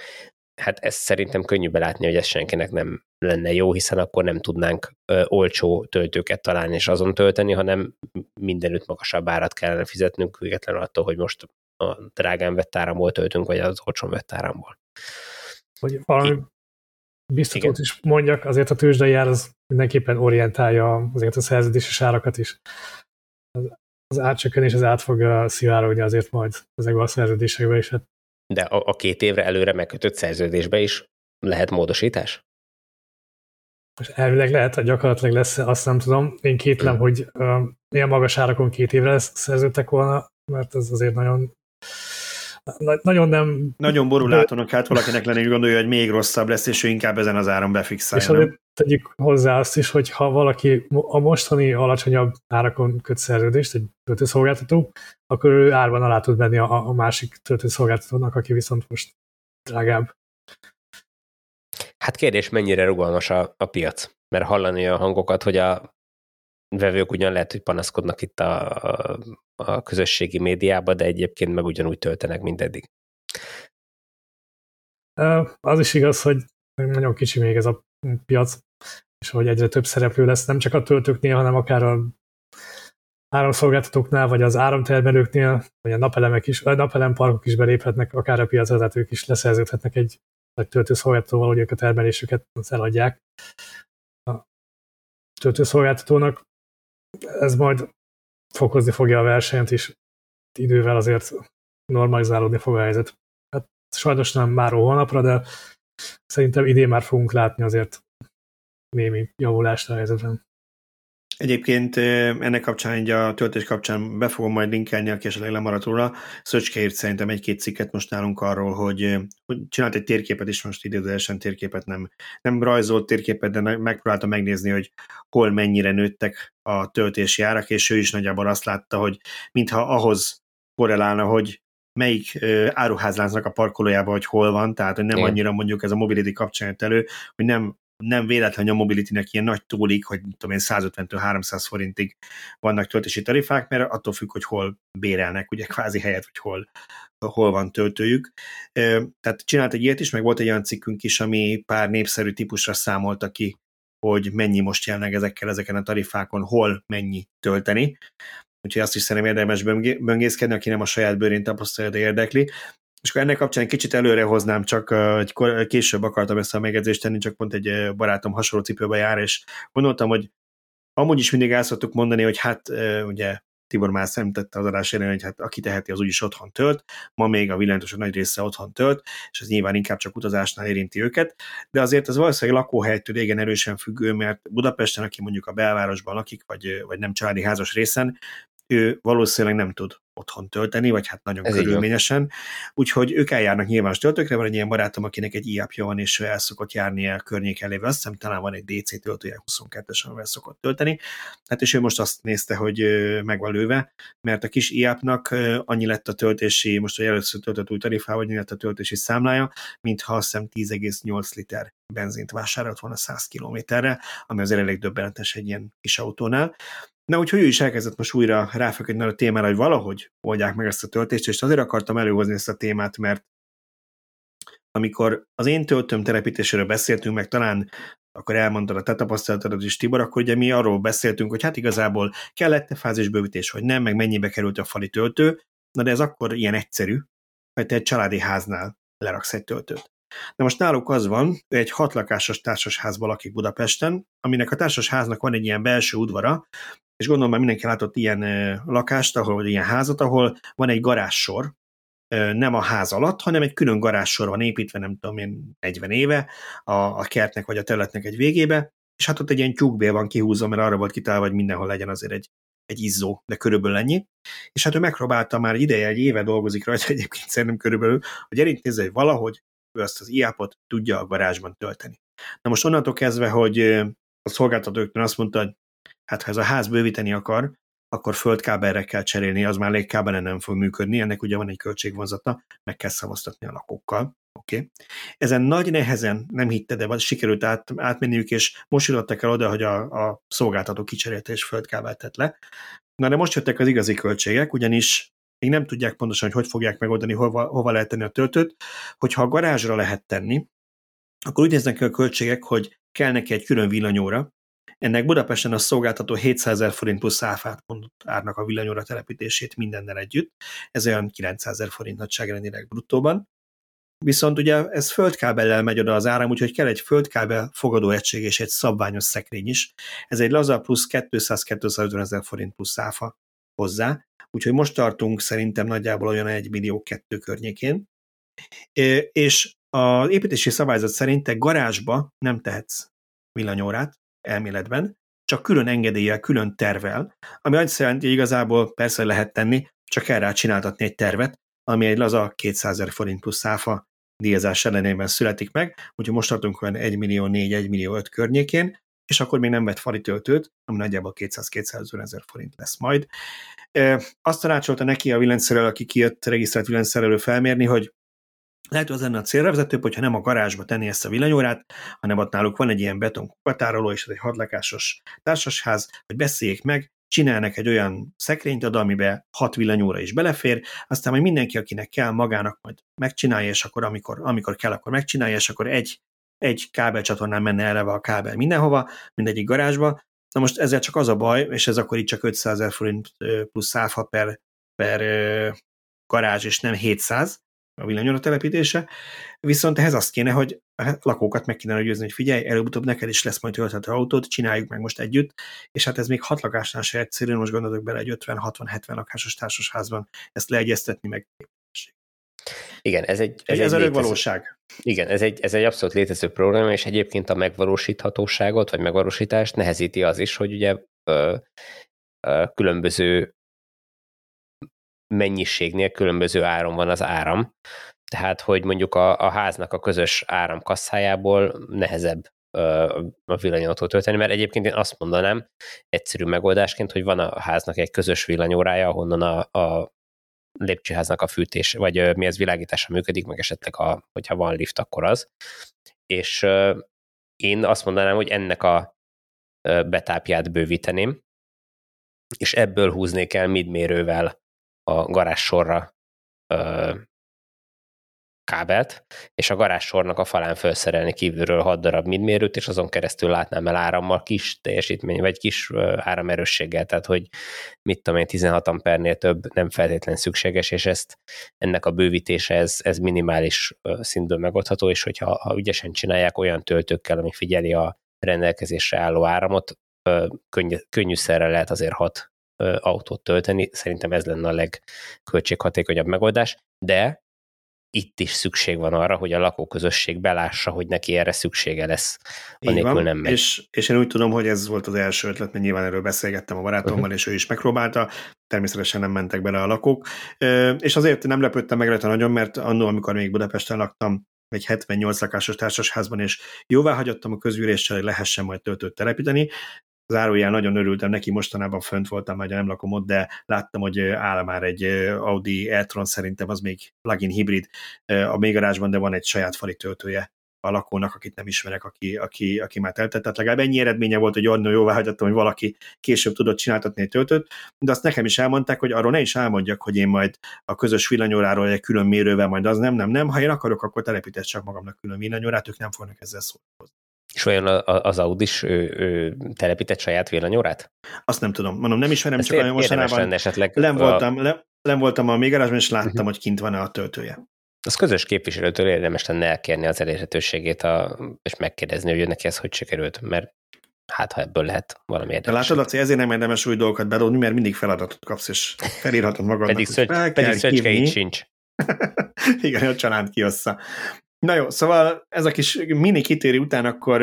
Hát ezt szerintem könnyű belátni, hogy ez senkinek nem lenne jó, hiszen akkor nem tudnánk olcsó töltőket találni és azon tölteni, hanem mindenütt magasabb árat kellene fizetnünk, függetlenül attól, hogy most a drágán vett áramból töltünk, vagy az olcsón vett áramból. Hogy valami biztatót is mondjak, azért a tőzsdei ár az mindenképpen orientálja azért a szerződéses árakat is az átcsökkenés az át fog szivárodni azért majd ezekben a szerződésekben is. Hát. De a, a két évre előre megkötött szerződésbe is lehet módosítás? Most elvileg lehet, hogy gyakorlatilag lesz, azt nem tudom. Én kétlem, hmm. hogy uh, milyen magas árakon két évre szerződtek volna, mert ez azért nagyon nagyon nem... Nagyon borulátónak hát valakinek lenni, hogy gondolja, hogy még rosszabb lesz, és ő inkább ezen az áron befixálja. És azért tegyük hozzá azt is, hogy ha valaki a mostani alacsonyabb árakon köt szerződést, egy töltőszolgáltató, akkor ő árban alá tud menni a, a másik töltőszolgáltatónak, aki viszont most drágább. Hát kérdés, mennyire rugalmas a, a piac? Mert hallani a hangokat, hogy a vevők ugyan lehet, hogy panaszkodnak itt a, a, közösségi médiába, de egyébként meg ugyanúgy töltenek, mint eddig. Az is igaz, hogy nagyon kicsi még ez a piac, és hogy egyre több szereplő lesz, nem csak a töltőknél, hanem akár a áramszolgáltatóknál, vagy az áramtermelőknél, vagy a napelemek is, a napelemparkok is beléphetnek, akár a piacvezetők is leszerződhetnek egy nagy töltőszolgáltatóval, hogy ők a termelésüket eladják a töltőszolgáltatónak. Ez majd fokozni fogja a versenyt, és idővel azért normalizálódni fog a helyzet. Hát sajnos nem már holnapra, de szerintem idén már fogunk látni azért némi javulást a helyzetben. Egyébként ennek kapcsán, így a töltés kapcsán be fogom majd linkelni, aki esetleg lemaradt róla. Szöcske írt szerintem egy-két cikket most nálunk arról, hogy, hogy csinált egy térképet is, most idézőesen térképet nem, nem rajzolt térképet, de megpróbálta megnézni, hogy hol mennyire nőttek a töltési árak, és ő is nagyjából azt látta, hogy mintha ahhoz korrelálna, hogy melyik áruházláncnak a parkolójában, hogy hol van, tehát hogy nem Igen. annyira mondjuk ez a mobility kapcsán elő, hogy nem nem véletlen, a Mobility-nek ilyen nagy túlik, hogy tudom én 150-300 forintig vannak töltési tarifák, mert attól függ, hogy hol bérelnek, ugye kvázi helyet, hogy hol, hol van töltőjük. Tehát csinált egy ilyet is, meg volt egy olyan cikkünk is, ami pár népszerű típusra számolta ki, hogy mennyi most jelenleg ezekkel, ezeken a tarifákon, hol mennyi tölteni. Úgyhogy azt is szerintem érdemes böngészkedni, aki nem a saját bőrén tapasztalja, de érdekli. És akkor ennek kapcsán kicsit előre hoznám, csak egy később akartam ezt a megjegyzést tenni, csak pont egy barátom hasonló cipőbe jár, és gondoltam, hogy amúgy is mindig el mondani, hogy hát ugye Tibor már szemtette az adás elején, hogy hát aki teheti, az úgyis otthon tölt, ma még a villanyosok nagy része otthon tölt, és ez nyilván inkább csak utazásnál érinti őket, de azért ez valószínűleg lakóhelytől régen erősen függő, mert Budapesten, aki mondjuk a belvárosban lakik, vagy, vagy nem családi házas részen, ő valószínűleg nem tud otthon tölteni, vagy hát nagyon Ez körülményesen. Úgyhogy ők eljárnak nyilvános töltőkre, van egy ilyen barátom, akinek egy iapja van, és el szokott járni a környék elébe. Azt hiszem, talán van egy DC töltője 22-es, amivel szokott tölteni. Hát és ő most azt nézte, hogy meg van lőve, mert a kis iapnak annyi lett a töltési, most hogy először töltött új tarifával, annyi lett a töltési számlája, mintha azt hiszem 10,8 liter benzint vásárolt volna 100 kilométerre, ami azért elég döbbenetes egy ilyen kis autónál Na, úgyhogy ő is elkezdett most újra ráfeküdni a témára, hogy valahogy oldják meg ezt a töltést, és azért akartam előhozni ezt a témát, mert amikor az én töltőm telepítéséről beszéltünk, meg talán akkor elmondtad a te tapasztalatodat is, Tibor, akkor ugye mi arról beszéltünk, hogy hát igazából kellett-e fázisbővítés, vagy nem, meg mennyibe került a fali töltő, na de ez akkor ilyen egyszerű, hogy te egy családi háznál leraksz egy töltőt. Na most náluk az van, hogy egy hatlakásos társasházban lakik Budapesten, aminek a társasháznak van egy ilyen belső udvara, és gondolom már mindenki látott ilyen lakást, ahol, vagy ilyen házat, ahol van egy garázsor, nem a ház alatt, hanem egy külön garázsor van építve, nem tudom én, 40 éve a, a kertnek vagy a területnek egy végébe, és hát ott egy ilyen tyúkbél van kihúzva, mert arra volt kitalálva, hogy mindenhol legyen azért egy, egy izzó, de körülbelül ennyi. És hát ő megpróbálta már ideje, egy éve dolgozik rajta egyébként szerintem körülbelül, hogy elintézze, hogy valahogy ő azt az iápot tudja a garázsban tölteni. Na most onnantól kezdve, hogy a szolgáltatóknak azt mondta, hogy hát ha ez a ház bővíteni akar, akkor földkábelre kell cserélni, az már légkábelen nem fog működni, ennek ugye van egy költségvonzata, meg kell szavaztatni a lakókkal. Oké. Okay. Ezen nagy nehezen nem hitte, de sikerült át, átmenniük, és most jutottak el oda, hogy a, a szolgáltató kicserélte és földkábelt tett le. Na de most jöttek az igazi költségek, ugyanis még nem tudják pontosan, hogy hogy fogják megoldani, hova, hova lehet tenni a töltőt, hogyha a garázsra lehet tenni, akkor úgy néznek ki a költségek, hogy kell neki egy külön villanyóra, ennek Budapesten a szolgáltató 700 ezer forint plusz áfát mondott árnak a villanyóra telepítését mindennel együtt. Ez olyan 900 ezer forint nagyságrendileg bruttóban. Viszont ugye ez földkábellel megy oda az áram, úgyhogy kell egy földkábel fogadó egység és egy szabványos szekrény is. Ez egy laza plusz 200-250 ezer forint plusz áfa hozzá. Úgyhogy most tartunk szerintem nagyjából olyan 1 millió kettő környékén. És az építési szabályzat szerint te garázsba nem tehetsz villanyórát, elméletben, csak külön engedéllyel, külön tervel, ami azt jelenti, hogy igazából persze lehet tenni, csak rá csináltatni egy tervet, ami egy laza 200 ezer forint plusz száfa díjazás ellenében születik meg, úgyhogy most tartunk olyan 1 millió 4, 1 millió 5 környékén, és akkor még nem vett fali töltőt, ami nagyjából 200-250 ezer forint lesz majd. Azt tanácsolta neki a villanyszerelő, aki kijött regisztrált villanyszerelő felmérni, hogy lehet, hogy az lenne a célra vezetőbb, hogyha nem a garázsba tenni ezt a villanyórát, hanem ott náluk van egy ilyen beton kupatároló, és ez egy hadlakásos társasház, hogy beszéljék meg, csinálnak egy olyan szekrényt oda, amiben hat villanyóra is belefér, aztán majd mindenki, akinek kell, magának majd megcsinálja, és akkor amikor, amikor kell, akkor megcsinálja, és akkor egy, egy kábelcsatornán menne eleve a kábel mindenhova, mindegyik garázsba. Na most ezzel csak az a baj, és ez akkor itt csak 500 ezer forint plusz száfa per, per garázs, és nem 700, a villanyóra telepítése, viszont ehhez azt kéne, hogy a lakókat meg kéne győzni, hogy figyelj, előbb-utóbb neked is lesz majd tölthető autót, csináljuk meg most együtt, és hát ez még hat lakásnál se egyszerű, most gondolok bele egy 50-60-70 lakásos társasházban ezt leegyeztetni meg. Igen, ez egy... Ez, ez egy a valóság. Igen, ez egy, ez egy abszolút létező probléma, és egyébként a megvalósíthatóságot, vagy megvalósítást nehezíti az is, hogy ugye ö, ö, különböző mennyiségnél különböző áron van az áram, tehát hogy mondjuk a, a háznak a közös áramkasszájából nehezebb a villanyautót tölteni, mert egyébként én azt mondanám egyszerű megoldásként, hogy van a háznak egy közös villanyórája, ahonnan a, a lépcsőháznak a fűtés, vagy mi ez világítása működik, meg esetleg, a, hogyha van lift, akkor az. És én azt mondanám, hogy ennek a betápját bővíteném, és ebből húznék el midmérővel a garázssorra ö, kábelt, és a garázssornak a falán felszerelni kívülről 6 darab midmérőt, és azon keresztül látnám el árammal kis teljesítmény, vagy kis áramerősséggel, tehát hogy mit tudom én, 16 ampernél több nem feltétlen szükséges, és ezt ennek a bővítése ez, ez minimális szintből megoldható, és hogyha ha ügyesen csinálják olyan töltőkkel, ami figyeli a rendelkezésre álló áramot, könny, könnyűszerre lehet azért 6 autót tölteni. Szerintem ez lenne a legköltséghatékonyabb megoldás, de itt is szükség van arra, hogy a lakóközösség belássa, hogy neki erre szüksége lesz, anélkül nem megy. És, és én úgy tudom, hogy ez volt az első ötlet, mert nyilván erről beszélgettem a barátommal, uh-huh. és ő is megpróbálta, természetesen nem mentek bele a lakók, és azért nem lepődtem meg rajta nagyon, mert annó, amikor még Budapesten laktam, egy 78 lakásos társasházban, és jóvá hagyottam a közgyűléssel, hogy lehessen majd töltőt telepíteni, zárójel nagyon örültem neki, mostanában fönt voltam, majd nem lakom ott, de láttam, hogy áll már egy Audi e-tron, szerintem az még plug-in hibrid a mélygarázsban, de van egy saját fali töltője a lakónak, akit nem ismerek, aki, aki, aki már teltett. Tehát legalább ennyi eredménye volt, hogy annól jóvá hagyottam, hogy valaki később tudott csináltatni egy töltőt, de azt nekem is elmondták, hogy arról ne is elmondjak, hogy én majd a közös villanyóráról egy külön mérővel, majd az nem, nem, nem. Ha én akarok, akkor telepítesz csak magamnak külön villanyórát, ők nem fognak ezzel szólni. És olyan az Audi is ő, ő telepített saját villanyórát? Azt nem tudom. Mondom, nem ismerem, Ezt csak olyan mostanában esetleg nem voltam, a... le, nem voltam a még és láttam, uh-huh. hogy kint van-e a töltője. Az közös képviselőtől érdemes lenne elkérni az elérhetőségét, a, és megkérdezni, hogy neki ez hogy sikerült, mert hát ha ebből lehet valami érdekes. De látod, hogy ezért nem érdemes új dolgokat bedobni, mert mindig feladatot kapsz, és felírhatod magadnak. pedig szögy, pedig szöcske sincs. Igen, a család kiossza. Na jó, szóval ez a kis mini kitéri után akkor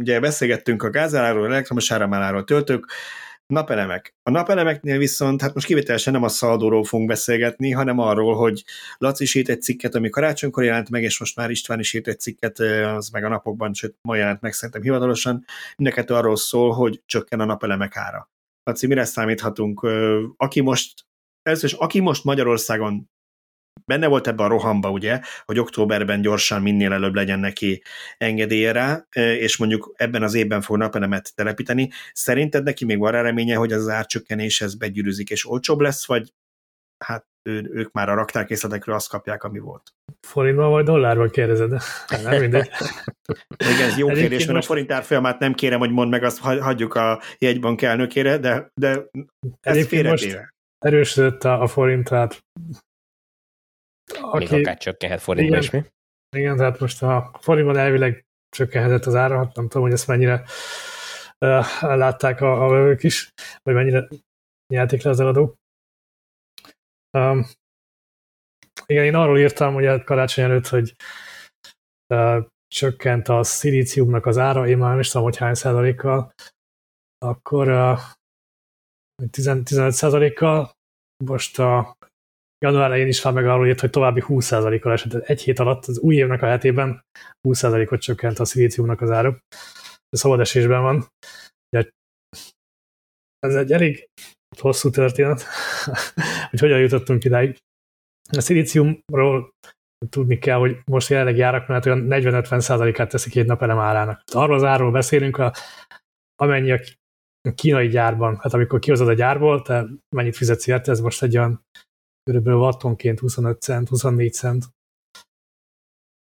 ugye beszélgettünk a gázáráról, elektromos áramáráról, töltők, Napelemek. A napelemeknél viszont, hát most kivételesen nem a szaldóról fogunk beszélgetni, hanem arról, hogy Laci is írt egy cikket, ami karácsonykor jelent meg, és most már István is írt egy cikket, az meg a napokban, sőt, ma jelent meg szerintem hivatalosan. Mindeket arról szól, hogy csökken a napelemek ára. Laci, mire számíthatunk? Aki most, először is, aki most Magyarországon benne volt ebben a rohamba, ugye, hogy októberben gyorsan minél előbb legyen neki engedélye rá, és mondjuk ebben az évben fog napelemet telepíteni. Szerinted neki még van rá reménye, hogy az árcsökkenés ez begyűrűzik és olcsóbb lesz, vagy hát ő, ők már a raktárkészletekről azt kapják, ami volt. Forintban vagy dollárban kérdezed? Nem mindegy. Igen, ez jó Egyébként kérdés, mert most... a forint árfolyamát nem kérem, hogy mondd meg, azt hagyjuk a jegybank elnökére, de, de ez most erősödött a, a forint, tehát aki, Még akár csökkenhet forintba is, mi? Igen, tehát most a forintban elvileg csökkenhetett az ára, nem tudom, hogy ezt mennyire uh, látták a, a vevők is, vagy mennyire nyelték le az eladók. Um, igen, én arról írtam, hogy a karácsony előtt, hogy uh, csökkent a szilíciumnak az ára, én már nem is tudom, hogy hány százalékkal, akkor uh, 15 százalékkal, most a január elején is meg arról írt, hogy további 20%-kal esett. Egy hét alatt az új évnek a hetében 20%-ot csökkent a szilíciumnak az ára. Szabad esésben van. Ez egy elég hosszú történet, hogy hogyan jutottunk idáig. A szilíciumról tudni kell, hogy most jelenleg járak, mert olyan 40-50%-át teszik egy napelem árának. Arról az árról beszélünk, a, amennyi a kínai gyárban, hát amikor kihozod a gyárból, te mennyit fizetsz érte, ez most egy olyan körülbelül wattonként 25 cent, 24 cent,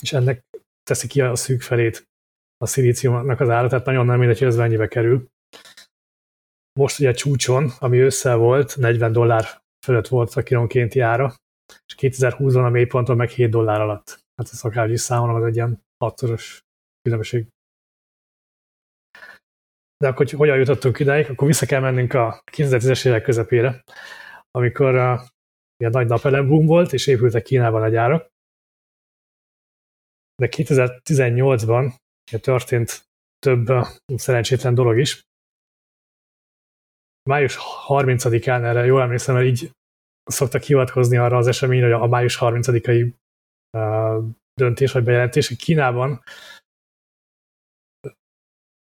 és ennek teszi ki a szűk felét a szilíciumnak az ára, tehát nagyon nem mindegy, hogy ez mennyibe kerül. Most ugye a csúcson, ami ősszel volt, 40 dollár fölött volt a kilónkénti ára, és 2020-ban a mélyponton meg 7 dollár alatt. Hát ez akárhogy is számolom, az egy ilyen hatszoros különbség. De akkor hogy hogyan jutottunk idáig, akkor vissza kell mennünk a 2010-es évek közepére, amikor a ilyen nagy napelem volt, és épültek Kínában a gyárak. De 2018-ban történt több szerencsétlen dolog is. Május 30-án erre jól emlékszem, mert így szoktak hivatkozni arra az eseményre, hogy a május 30-ai döntés vagy bejelentés, hogy Kínában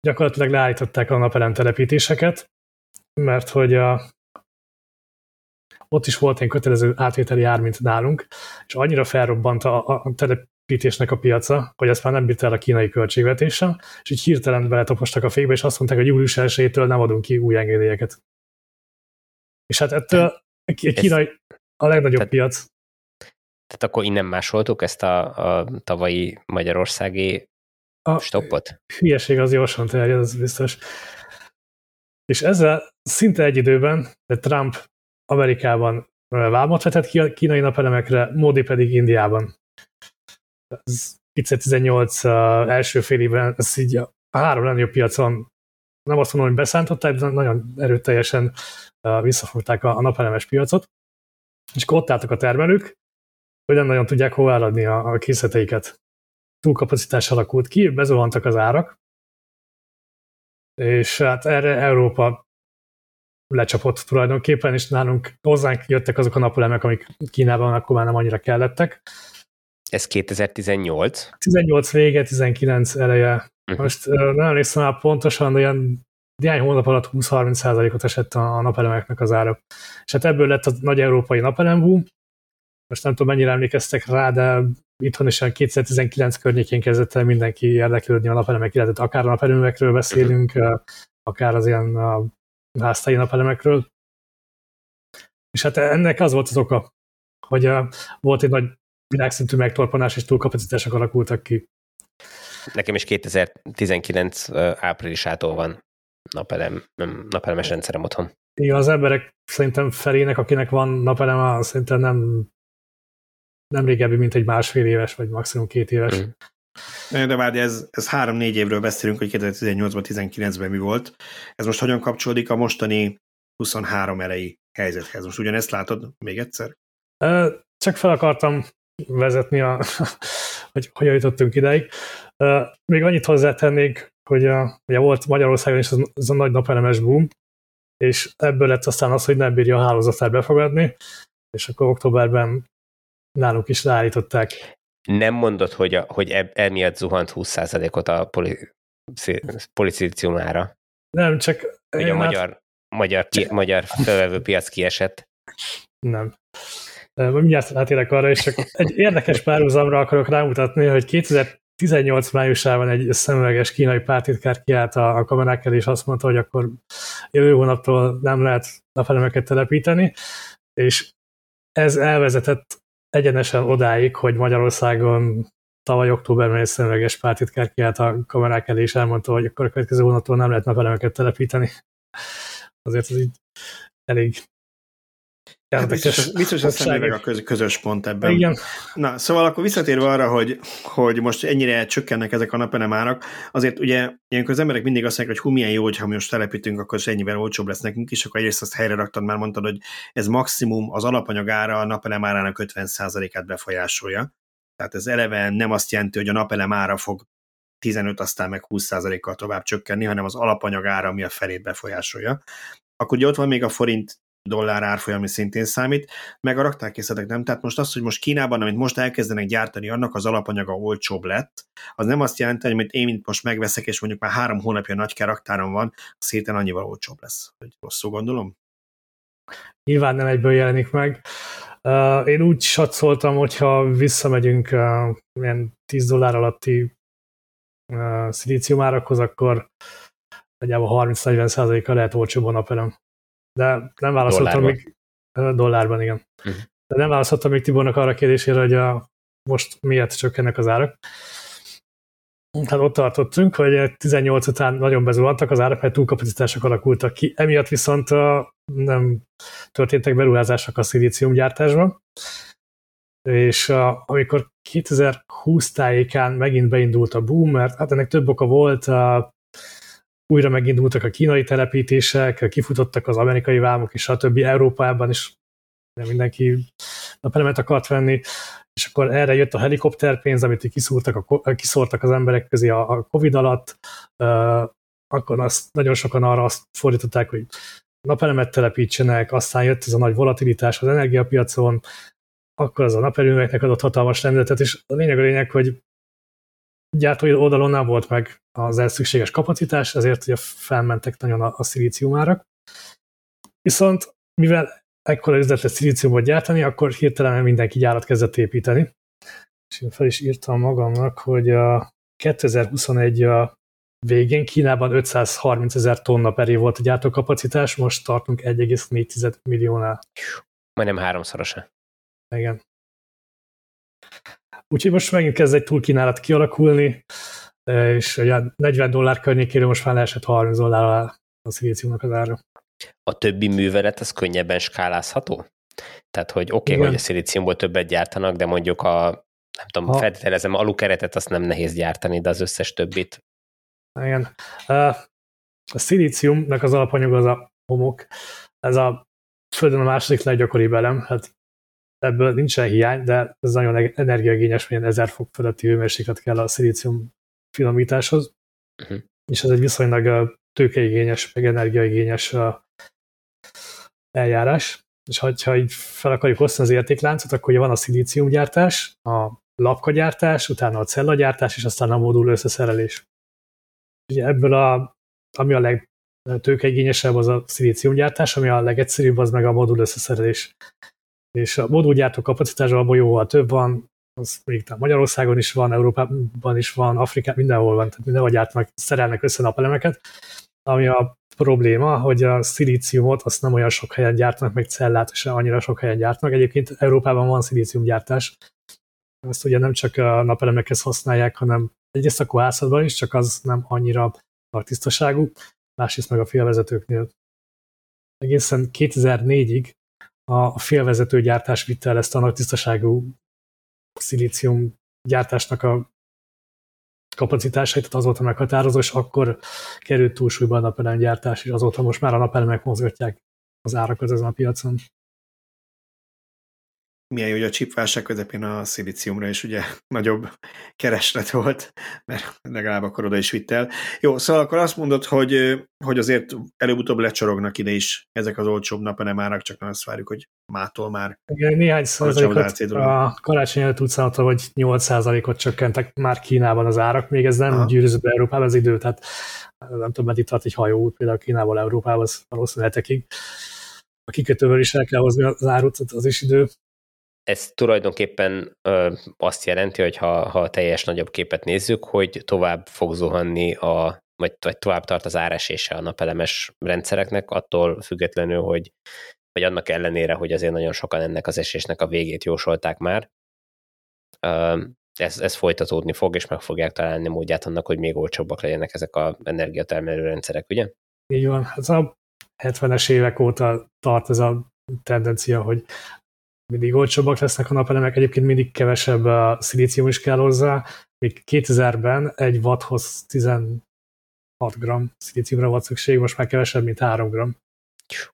gyakorlatilag leállították a napelem telepítéseket, mert hogy a ott is volt egy kötelező átvételi ár, mint nálunk, és annyira felrobbant a, a telepítésnek a piaca, hogy ezt már nem bírta el a kínai költségvetéssel, és így hirtelen beletopostak a fékbe, és azt mondták, hogy július 1 nem adunk ki új engedélyeket. És hát ettől a kínai a legnagyobb tehát, piac. Tehát akkor innen másoltuk ezt a, a tavalyi magyarországi a stoppot? Hülyeség az gyorsan terjed, az biztos. És ezzel szinte egy időben, de Trump Amerikában vámot vetett ki a kínai napelemekre, Modi pedig Indiában. Ez 2018 első fél évben, ez így a három legnagyobb piacon nem azt mondom, hogy beszántották, de nagyon erőteljesen visszafogták a napelemes piacot, és akkor ott álltak a termelők, hogy nem nagyon tudják hova eladni a, a készleteiket. Túlkapacitás alakult ki, bezuhantak az árak, és hát erre Európa lecsapott tulajdonképpen, és nálunk hozzánk jöttek azok a napolemek, amik Kínában akkor már nem annyira kellettek. Ez 2018? 18 vége, 19 eleje. Uh-huh. Most nem emlékszem már pontosan, de olyan néhány hónap alatt 20-30%-ot esett a napelemeknek az ára. És hát ebből lett a nagy európai napelem boom. Most nem tudom, mennyire emlékeztek rá, de itthon is 2019 környékén kezdett el mindenki érdeklődni a napelemek illetve akár a napelemekről beszélünk, akár az ilyen a háztai napelemekről. És hát ennek az volt az oka, hogy volt egy nagy világszintű megtorpanás és túlkapacitások alakultak ki. Nekem is 2019 áprilisától van napelem, napelemes rendszerem otthon. Igen, az emberek szerintem felének, akinek van napelem, szerintem nem, nem régebbi, mint egy másfél éves, vagy maximum két éves. Mm. De várj, ez, ez három-négy évről beszélünk, hogy 2018-ban, 19-ben mi volt. Ez most hogyan kapcsolódik a mostani 23 elejé helyzethez? Most ugyanezt látod még egyszer? Csak fel akartam vezetni, a, hogy hogyan jutottunk ideig. Még annyit hozzátennék, hogy a, ugye volt Magyarországon is az, az a nagy napelemes boom, és ebből lett aztán az, hogy nem bírja a hálózatát befogadni, és akkor októberben nálunk is leállították. Nem mondod, hogy, a, hogy eb, emiatt zuhant 20%-ot a poli, policíciumára? Nem, csak... Hogy a magyar, hát, magyar, ki, magyar felvevő piac kiesett? Nem. Mindjárt átérek arra, és csak egy érdekes párhuzamra akarok rámutatni, hogy 2018 májusában egy szemüveges kínai pártitkár kiállt a, a kamerák elé, és azt mondta, hogy akkor jövő hónaptól nem lehet napelemeket telepíteni, és ez elvezetett egyenesen odáig, hogy Magyarországon tavaly októberben egy szemüveges pártitkár kiállt a kamerák elé, és elmondta, hogy akkor a következő hónaptól nem lehet napelemeket telepíteni. Azért ez így elég Hát biztos, biztos meg a közös pont ebben. Igen. Na, szóval akkor visszatérve arra, hogy, hogy most ennyire csökkennek ezek a napenemárak, azért ugye ilyenkor az emberek mindig azt mondják, hogy hú, milyen jó, hogyha mi most telepítünk, akkor ennyivel olcsóbb lesz nekünk is, akkor egyrészt azt helyre raktad, már mondtad, hogy ez maximum az alapanyagára a napelemárának 50%-át befolyásolja. Tehát ez eleve nem azt jelenti, hogy a napelemára fog 15, aztán meg 20%-kal tovább csökkenni, hanem az alapanyagára, ami a felét befolyásolja. Akkor ugye ott van még a forint dollár árfolyam, ami szintén számít, meg a raktárkészletek nem. Tehát most az, hogy most Kínában, amit most elkezdenek gyártani, annak az alapanyaga olcsóbb lett, az nem azt jelenti, hogy amit én mint most megveszek, és mondjuk már három hónapja nagy raktáron van, az héten annyival olcsóbb lesz. Hogy rosszul gondolom? Nyilván nem egyből jelenik meg. Uh, én úgy satszoltam, hogyha visszamegyünk uh, ilyen 10 dollár alatti uh, szilíciumárakhoz, akkor nagyjából 30-40 százaléka lehet olcsóbb a napelem. De nem válaszoltam még dollárban, igen. Uh-huh. De nem válaszoltam még Tibornak arra a kérdésére, hogy a, most miért csökkennek az árak. Hát ott tartottunk, hogy 18 után nagyon bezuhantak az árak, mert túlkapacitások alakultak ki. Emiatt viszont nem történtek beruházások a szilíciumgyártásban. És amikor 2020 tájékán megint beindult a boom, mert hát ennek több oka volt, újra megindultak a kínai telepítések, kifutottak az amerikai vámok, és a többi Európában is mindenki napelemet akart venni, és akkor erre jött a helikopterpénz, amit kiszúrtak, a, kiszórtak az emberek közé a, a Covid alatt, akkor azt, nagyon sokan arra azt fordították, hogy napelemet telepítsenek, aztán jött ez a nagy volatilitás az energiapiacon, akkor az a naperőmeknek adott hatalmas lendületet, és a lényeg a lényeg, hogy gyártói oldalon nem volt meg az ehhez szükséges kapacitás, ezért ugye felmentek nagyon a, a szilíciumárak. Viszont mivel ekkora üzlet lett szilíciumot gyártani, akkor hirtelen mindenki gyárat kezdett építeni. És én fel is írtam magamnak, hogy a 2021 a végén Kínában 530 ezer tonna per év volt a gyártókapacitás, most tartunk 1,4 milliónál. Majdnem háromszorosa. Igen. Úgyhogy most megint kezd egy túlkínálat kialakulni, és ugye 40 dollár környékére most már leesett 30 dollár a szilíciumnak az ára. A többi művelet az könnyebben skálázható? Tehát, hogy oké, okay, hogy a szilíciumból többet gyártanak, de mondjuk a, nem tudom, ha. feltételezem, alukeretet azt nem nehéz gyártani, de az összes többit. Igen. A szilíciumnak az alapanyag az a homok. Ez a Földön a második leggyakoribb elem, hát ebből nincsen hiány, de ez nagyon energiaigényes, milyen 1000 fok fölötti hőmérséklet kell a szilícium finomításhoz, uh-huh. és ez egy viszonylag tőkeigényes, meg energiaigényes eljárás. És ha így fel akarjuk osztani az értékláncot, akkor ugye van a szilíciumgyártás, a lapkagyártás, utána a cellagyártás, és aztán a modul összeszerelés. Ugye ebből a, ami a legtőkeigényesebb, az a szilíciumgyártás, ami a legegyszerűbb, az meg a modul összeszerelés és a modulgyártó kapacitásban abban jóval több van, az még Magyarországon is van, Európában is van, Afrikában, mindenhol van, tehát mindenhol gyártnak, szerelnek össze napelemeket, ami a probléma, hogy a szilíciumot azt nem olyan sok helyen gyártnak, meg cellát se annyira sok helyen gyártnak. Egyébként Európában van szilíciumgyártás, ezt ugye nem csak a napelemekhez használják, hanem egyrészt a kohászatban is, csak az nem annyira nagy tisztaságú, másrészt meg a félvezetőknél. Egészen 2004-ig a félvezető gyártás vitte el ezt a nagy tisztaságú szilícium gyártásnak a kapacitásait, tehát azóta meghatározó, és akkor került túlsúlyba a napelemgyártás, és azóta most már a napelemek mozgatják az árakat ezen a piacon milyen jó, hogy a csipválság közepén a szilíciumra is ugye nagyobb kereslet volt, mert legalább akkor oda is vitt el. Jó, szóval akkor azt mondod, hogy, hogy azért előbb-utóbb lecsorognak ide is ezek az olcsóbb napelem árak, csak azt várjuk, hogy mától már. Igen, néhány százalékot a karácsony előtt számolta, hogy 8 százalékot csökkentek már Kínában az árak, még ez nem gyűrűzött be Európában az idő, tehát nem tudom, mert itt tart egy hajóút, például Kínából Európába, az valószínűleg hetekig. A kikötővel is el kell hozni az árut, az is idő, ez tulajdonképpen ö, azt jelenti, hogy ha, ha a teljes nagyobb képet nézzük, hogy tovább fog zuhanni a, vagy, vagy tovább tart az áresése a napelemes rendszereknek, attól függetlenül, hogy vagy annak ellenére, hogy azért nagyon sokan ennek az esésnek a végét jósolták már. Ez, ez folytatódni fog, és meg fogják találni módját annak, hogy még olcsóbbak legyenek ezek a energiatermelő rendszerek, ugye? Így van. Ez a 70-es évek óta tart ez a tendencia, hogy mindig olcsóbbak lesznek a napelemek, egyébként mindig kevesebb a szilícium is kell hozzá. Még 2000-ben egy watthoz 16 g szilíciumra volt szükség, most már kevesebb, mint 3 g,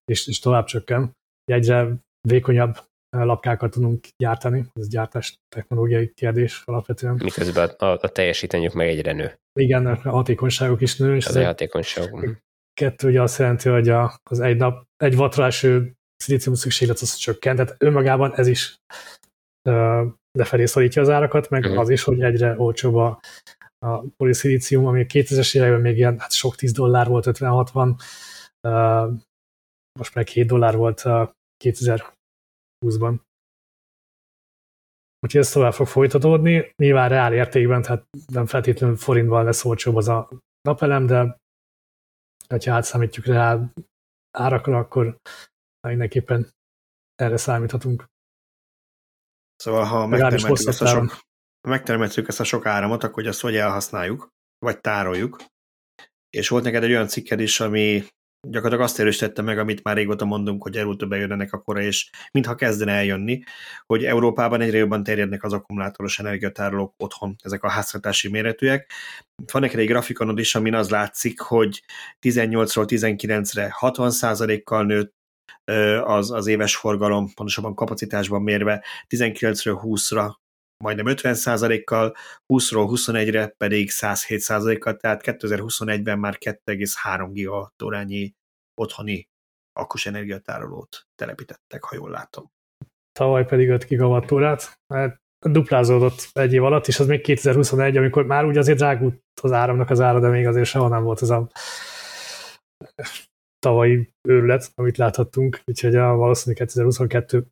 és, és tovább csökken. Egyre vékonyabb lapkákat tudunk gyártani, ez gyártás technológiai kérdés alapvetően. Miközben a, a, a teljesítményük meg egyre nő. Igen, a hatékonyságok is nő. És az, a hatékonyság. Kettő ugye azt jelenti, hogy a, az egy nap, egy wattra eső szilícium szükséglet az csökkent, tehát önmagában ez is lefelé szorítja az árakat, meg az is, hogy egyre olcsóbb a, a poliszilícium, ami a 2000-es években még ilyen hát sok 10 dollár volt, 50-60, uh, most meg 7 dollár volt uh, 2020-ban. Úgyhogy ez tovább fog folytatódni, nyilván reál értékben, tehát nem feltétlenül forintban lesz olcsóbb az a napelem, de ha átszámítjuk reál árakra, akkor mindenképpen erre számíthatunk. Szóval, ha megtermeltük ezt, a sok, megtermeltük ezt a sok áramot, akkor azt vagy elhasználjuk, vagy tároljuk. És volt neked egy olyan cikked is, ami gyakorlatilag azt erősítette meg, amit már régóta mondunk, hogy előbb bejönnek akkora, és mintha kezdene eljönni, hogy Európában egyre jobban terjednek az akkumulátoros energiatárolók otthon, ezek a háztartási méretűek. Van neked egy grafikonod is, amin az látszik, hogy 18-ról 19-re 60%-kal nőtt, az, az éves forgalom, pontosabban kapacitásban mérve 19-ről 20-ra majdnem 50%-kal, 20-ról 21-re pedig 107%-kal, tehát 2021-ben már 2,3 gigawattórányi otthoni akkus energiatárolót telepítettek, ha jól látom. Tavaly pedig 5 gigawattórát, mert duplázódott egy év alatt, és az még 2021, amikor már úgy azért drágult az áramnak az ára, de még azért sehol nem volt ez a tavalyi őrület, amit láthattunk, úgyhogy a valószínűleg 2022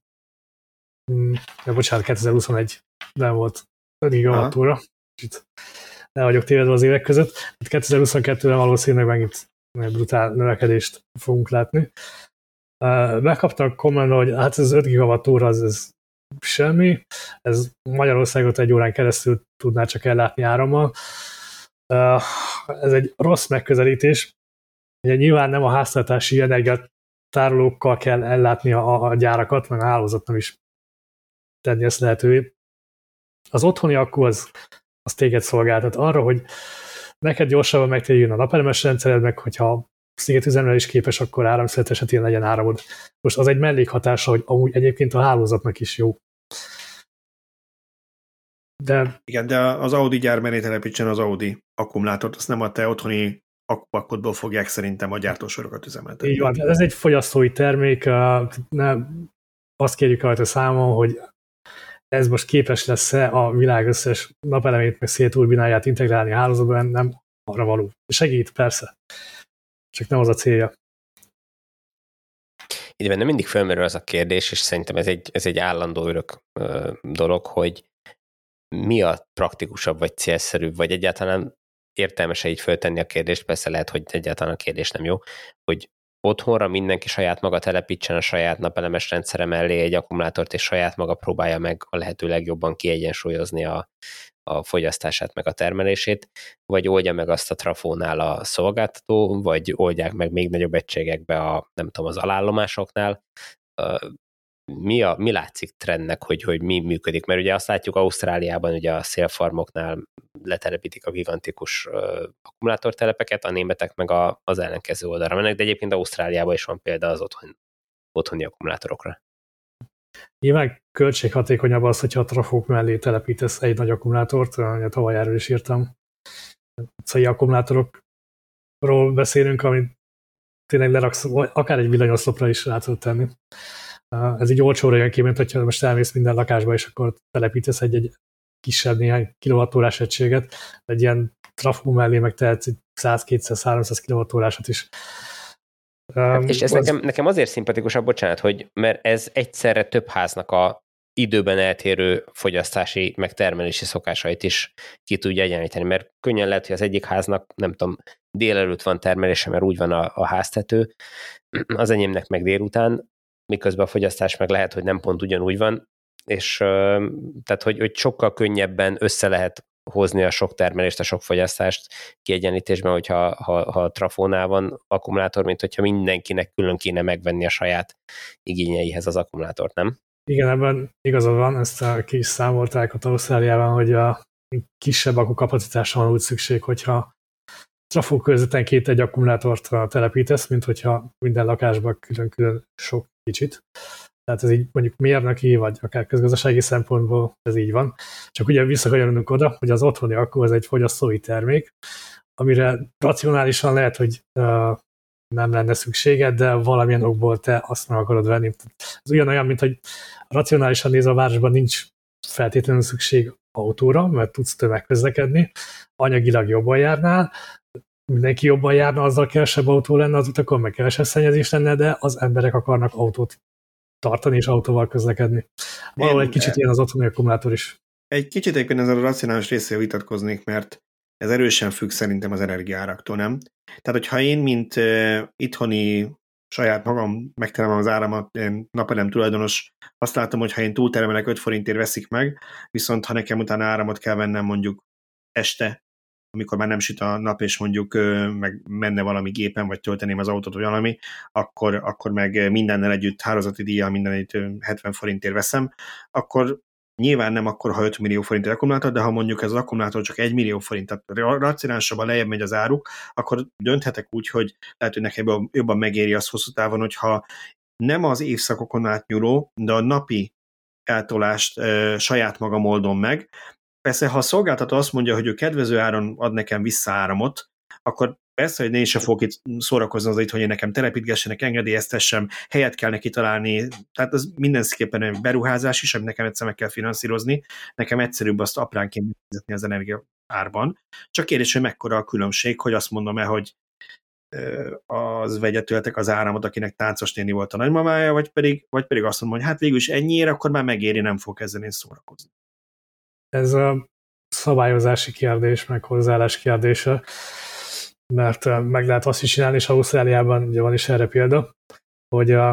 ja, bocsánat, 2021 nem volt 5 gigawattóra, kicsit el vagyok tévedve az évek között. 2022-ben hát valószínűleg megint brutál növekedést fogunk látni. Megkaptak kommentben, hogy hát ez 5 gigawattóra, az ez semmi, ez Magyarországot egy órán keresztül tudná csak ellátni árammal. Ez egy rossz megközelítés, Ugye nyilván nem a háztartási energiatárolókkal kell ellátni a, a gyárakat, meg a hálózatnak is tenni ezt lehetővé. Az otthoni akku az, az téged szolgáltat arra, hogy neked gyorsabban megtérjön a napelemes rendszered, meg hogyha szigetüzemre is képes, akkor áramszület esetén legyen áramod. Most az egy mellékhatása, hogy amúgy egyébként a hálózatnak is jó. De... Igen, de az Audi gyár mellé telepítsen az Audi akkumulátort, azt nem a te otthoni akkupakodból fogják szerintem a gyártósorokat üzemeltetni. Így van, ez egy fogyasztói termék, ne, azt kérjük rajta számon, hogy ez most képes lesz-e a világ összes napelemét, meg szélturbináját integrálni a hálózatban, nem arra való. Segít, persze. Csak nem az a célja. Így benne mindig felmerül az a kérdés, és szerintem ez egy, ez egy állandó örök dolog, hogy mi a praktikusabb, vagy célszerűbb, vagy egyáltalán értelmes így föltenni a kérdést, persze lehet, hogy egyáltalán a kérdés nem jó, hogy otthonra mindenki saját maga telepítsen a saját napelemes rendszere mellé egy akkumulátort, és saját maga próbálja meg a lehető legjobban kiegyensúlyozni a, a fogyasztását, meg a termelését, vagy oldja meg azt a trafónál a szolgáltató, vagy oldják meg még nagyobb egységekbe a, nem tudom, az alállomásoknál. Mi, a, mi látszik trendnek, hogy, hogy mi működik? Mert ugye azt látjuk Ausztráliában, ugye a szélfarmoknál letelepítik a gigantikus akkumulátortelepeket, a németek meg a, az ellenkező oldalra mennek, de egyébként Ausztráliában is van példa az otthon, otthoni akkumulátorokra. Nyilván költséghatékonyabb az, hogyha a trafók mellé telepítesz egy nagy akkumulátort, a tavaly erről is írtam. Szóval akkumulátorokról beszélünk, amit tényleg leraksz, akár egy villanyoszlopra is rá tudod tenni. Ez így olcsóra jön ki, mint hogyha most elmész minden lakásba, és akkor telepítesz egy, egy kisebb néhány kilovattórás egységet, egy ilyen trafó mellé meg tehetsz 100-200-300 kilovattórásat is. Um, és ez az... nekem, nekem azért szimpatikusabb, bocsánat, hogy mert ez egyszerre több háznak a időben eltérő fogyasztási, meg termelési szokásait is ki tudja egyenlíteni, mert könnyen lehet, hogy az egyik háznak, nem tudom, délelőtt van termelése, mert úgy van a, a háztető, az enyémnek meg délután, miközben a fogyasztás meg lehet, hogy nem pont ugyanúgy van, és tehát, hogy, hogy sokkal könnyebben össze lehet hozni a sok termelést, a sok fogyasztást kiegyenlítésben, hogyha ha, ha a trafónál van akkumulátor, mint hogyha mindenkinek külön kéne megvenni a saját igényeihez az akkumulátort, nem? Igen, ebben igazad van, ezt a, ki is számolták a Ausztráliában, hogy a kisebb akkukapacitásra van úgy szükség, hogyha trafó közötten két egy akkumulátort telepítesz, mint hogyha minden lakásban külön-külön sok kicsit. Tehát ez így mondjuk mérnöki, vagy akár közgazdasági szempontból ez így van. Csak ugye visszakanyarodunk oda, hogy az otthoni akku az egy fogyasztói termék, amire racionálisan lehet, hogy uh, nem lenne szükséged, de valamilyen okból te azt meg akarod venni. Ez ugyanolyan, mint hogy racionálisan nézve a városban nincs feltétlenül szükség autóra, mert tudsz tömegközlekedni, anyagilag jobban járnál, mindenki jobban járna, azzal kevesebb autó lenne az utakon, meg kevesebb szennyezés lenne, de az emberek akarnak autót tartani és autóval közlekedni. Valahol egy kicsit ilyen az otthoni akkumulátor is. Egy kicsit egyébként ezzel a racionális részével vitatkoznék, mert ez erősen függ szerintem az energiáraktól, nem? Tehát, hogyha én, mint uh, itthoni saját magam megteremem az áramat, én napelem tulajdonos, azt látom, hogy ha én túltermelek 5 forintért veszik meg, viszont ha nekem utána áramot kell vennem mondjuk este, amikor már nem süt a nap, és mondjuk meg menne valami gépen, vagy tölteném az autót, vagy valami, akkor, akkor meg mindennel együtt, hálózati díjjal minden együtt 70 forintért veszem, akkor Nyilván nem akkor, ha 5 millió forint akkumulátor, de ha mondjuk ez az akkumulátor csak 1 millió forint, tehát racionálisabban lejjebb megy az áruk, akkor dönthetek úgy, hogy lehet, hogy nekem jobban megéri az hosszú távon, hogyha nem az évszakokon átnyúló, de a napi eltolást e, saját magam oldom meg, Persze, ha a szolgáltató azt mondja, hogy ő kedvező áron ad nekem vissza áramot, akkor persze, hogy én sem fogok itt szórakozni az, hogy én nekem telepítgessenek, engedélyeztessem, helyet kell neki találni, tehát az mindenképpen egy beruházás is, amit nekem egyszer meg kell finanszírozni, nekem egyszerűbb azt apránként megfizetni az energia árban. Csak kérdés, hogy mekkora a különbség, hogy azt mondom el, hogy az vegyetőletek az áramot, akinek táncos néni volt a nagymamája, vagy pedig, vagy pedig azt mondom, hogy hát végül is ennyiért, akkor már megéri, nem fog ezzel én szórakozni ez a szabályozási kérdés, meg hozzáállás kérdése, mert meg lehet azt is csinálni, és Ausztráliában ugye van is erre példa, hogy a,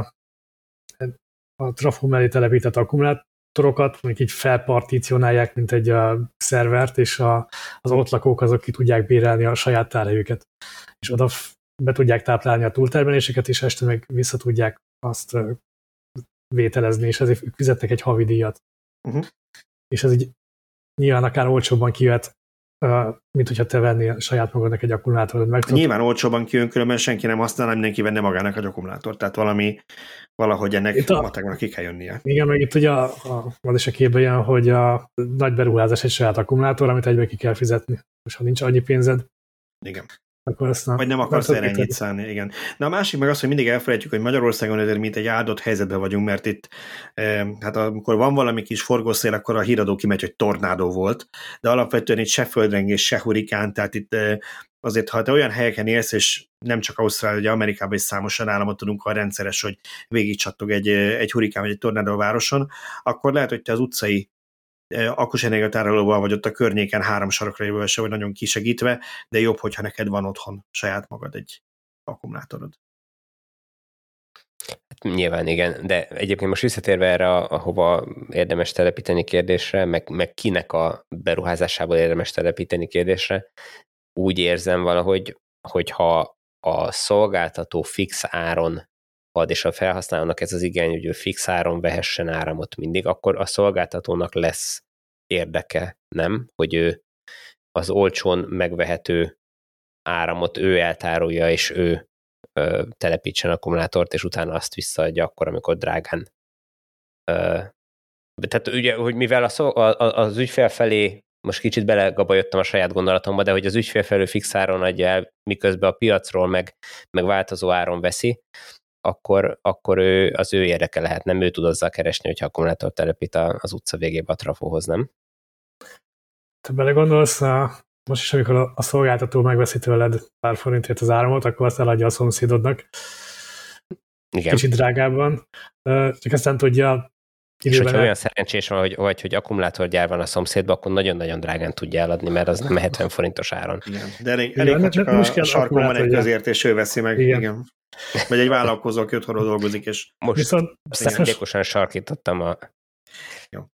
a trafó mellé telepített akkumulátorokat mondjuk így felpartícionálják, mint egy a szervert, és a, az ott lakók azok ki tudják bérelni a saját tárhelyüket. És oda be tudják táplálni a túltermeléseket, és este meg vissza tudják azt vételezni, és ezért fizetnek egy havi díjat. Uh-huh. És ez így nyilván akár olcsóbban kijöhet, mint hogyha te vennél saját magadnak egy akkumulátorot. Meg Nyilván olcsóban kijön, különben senki nem használna, mindenki venne magának egy akkumulátort, tehát valami, valahogy ennek itt a mateknak ki kell jönnie. Igen, meg itt ugye a, a, az is a képbe jön, hogy a nagy beruházás egy saját akkumulátor, amit egybe ki kell fizetni. Most ha nincs annyi pénzed, igen akkor azt nem, Vagy nem akarsz erre ennyit szállni, igen. Na a másik meg az, hogy mindig elfelejtjük, hogy Magyarországon azért mint egy áldott helyzetben vagyunk, mert itt, eh, hát amikor van valami kis forgószél, akkor a híradó kimegy, hogy tornádó volt, de alapvetően itt se földrengés, se hurikán, tehát itt eh, azért, ha te olyan helyeken élsz, és nem csak Ausztrália, ugye Amerikában is számos államot tudunk, ha rendszeres, hogy végigcsattog egy, egy hurikán vagy egy tornádó a városon, akkor lehet, hogy te az utcai akkus energiatárolóval, vagy ott a környéken három sarokra jövő se vagy nagyon kisegítve, de jobb, hogyha neked van otthon saját magad egy akkumulátorod. Hát nyilván igen, de egyébként most visszatérve erre, ahova érdemes telepíteni kérdésre, meg, meg kinek a beruházásából érdemes telepíteni kérdésre, úgy érzem valahogy, hogyha a szolgáltató fix áron ad, és a felhasználónak ez az igény, hogy ő fix áron vehessen áramot mindig, akkor a szolgáltatónak lesz érdeke, nem? Hogy ő az olcsón megvehető áramot ő eltárolja, és ő ö, telepítsen akkumulátort, és utána azt visszaadja akkor, amikor drágán. Ö, tehát ugye, hogy mivel a szó, a, a, az ügyfél felé most kicsit belegabajottam a saját gondolatomba, de hogy az ügyfél felől fix áron adja el, miközben a piacról meg, meg változó áron veszi, akkor, akkor ő, az ő érdeke lehet, nem ő tud azzal keresni, hogyha akkumulátort telepít az utca végébe a trafóhoz, nem? Te belegondolsz, most is, amikor a szolgáltató megveszi tőled pár forintért az áramot, akkor azt eladja a szomszédodnak. Igen. Kicsit drágábban. Csak aztán tudja és hogyha olyan szerencsés van, hogy, vagy hogy akkumulátorgyár van a szomszédban, akkor nagyon-nagyon drágán tudja eladni, mert az nem 70 forintos áron. Igen, de elég, elég igen, csak a, a sarkon van egy közért, és ő veszi meg. Igen. igen. Vagy egy vállalkozó, aki otthonról dolgozik, és... Most Viszont, szándékosan sarkítottam a... Jó.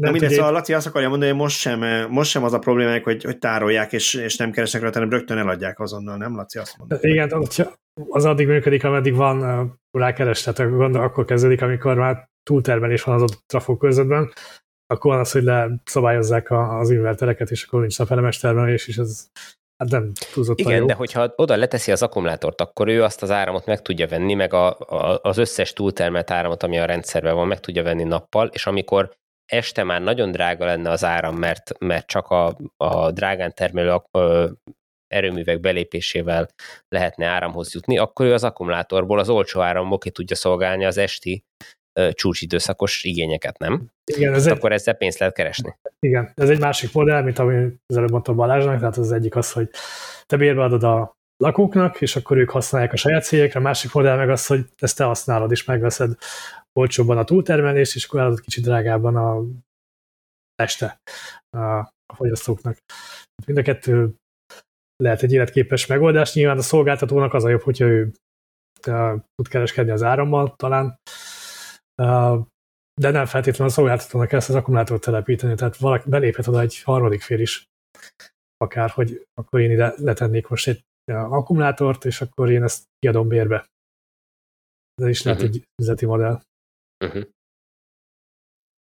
De mindegy, szóval Laci azt akarja mondani, hogy most sem, most sem az a problémájuk, hogy, hogy tárolják, és, és nem keresnek rá, hanem rögtön eladják azonnal, nem Laci azt mondja? Igen, az addig működik, ameddig van rá kereslet, akkor kezdődik, amikor már túltermelés van az adott trafó körzetben, akkor van az, hogy leszabályozzák az invertereket, és akkor nincs napelemes termelés, és ez hát nem túlzott Igen, jó. de hogyha oda leteszi az akkumulátort, akkor ő azt az áramot meg tudja venni, meg a, a, az összes túltermelt áramot, ami a rendszerben van, meg tudja venni nappal, és amikor este már nagyon drága lenne az áram, mert, mert csak a, a drágán termelő erőművek belépésével lehetne áramhoz jutni, akkor ő az akkumulátorból az olcsó áramból ki tudja szolgálni az esti csúcsidőszakos igényeket, nem? Igen, ez egy... akkor ezzel pénzt lehet keresni. Igen, ez egy másik modell, mint ami az előbb mondtam Balázsnak, tehát az egyik az, hogy te bérbe adod a lakóknak, és akkor ők használják a saját cégekre, a másik modell meg az, hogy ezt te használod, és megveszed olcsóbban a túltermelést, és akkor eladod kicsit drágában a este a fogyasztóknak. Mind a kettő lehet egy életképes megoldás. Nyilván a szolgáltatónak az a jobb, hogyha ő tud kereskedni az árammal talán, de nem feltétlenül a szolgáltatónak ezt az akkumulátort telepíteni, tehát valaki beléphet oda egy harmadik fél is, akár, hogy akkor én ide letennék most egy akkumulátort, és akkor én ezt kiadom bérbe. Ez is lehet uh-huh. egy üzleti modell. Uh-huh.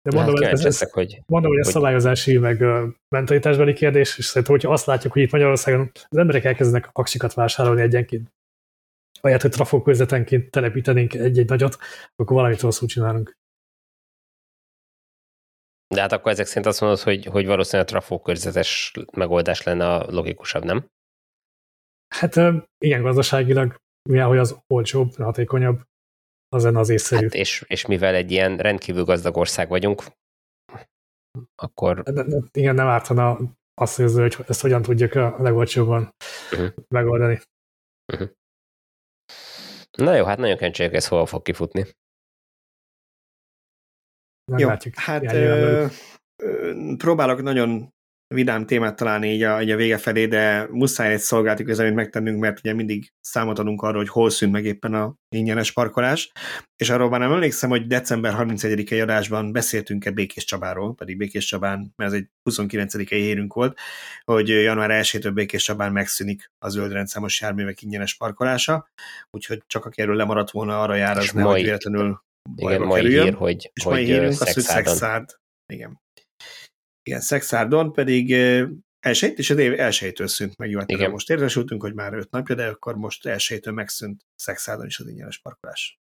De mondom, hát ez, ez, hogy, mondom, hogy ez hogy... szabályozási, meg uh, mentalitásbeli kérdés, és szerintem, hogyha azt látjuk, hogy itt Magyarországon az emberek elkezdenek aksikat vásárolni egyenként, ahelyett, hogy trafó közvetenként telepítenénk egy-egy nagyot, akkor valamit rosszul csinálunk. De hát akkor ezek szerint azt mondod, hogy, hogy valószínűleg a trafó körzetes megoldás lenne a logikusabb, nem? Hát igen, gazdaságilag, mivel hogy az olcsóbb, hatékonyabb, az lenne az észszerű. Hát és, és mivel egy ilyen rendkívül gazdag ország vagyunk, akkor... De, de, igen, nem ártana azt, hogy ezt hogyan tudjuk a legolcsóbban uh-huh. megoldani. Uh-huh. Na jó, hát nagyon kíváncsi ez hol fog kifutni. Jó, hát ö, ö, próbálok nagyon vidám témát találni így a, így a vége felé, de muszáj egy szolgálati közleményt megtennünk, mert ugye mindig számot adunk arról, hogy hol szűnt meg éppen a ingyenes parkolás, és arról már nem emlékszem, hogy december 31-i adásban beszéltünk-e Békés Csabáról, pedig Békés Csabán, mert ez egy 29-i érünk volt, hogy január 1-től Békés Csabán megszűnik a zöld rendszámos járművek ingyenes parkolása, úgyhogy csak aki erről lemaradt volna, arra jár, az hogy véletlenül igen, mai kerüljön. hír, hogy, és hogy mai hírünk az, hogy Szexárd. Igen. Igen, Szexárdon pedig elsőt, és az év elsőtől szűnt meg. Jó, hát most értesültünk, hogy már öt napja, de akkor most elsőtől megszűnt Szexárdon is az ingyenes parkolás.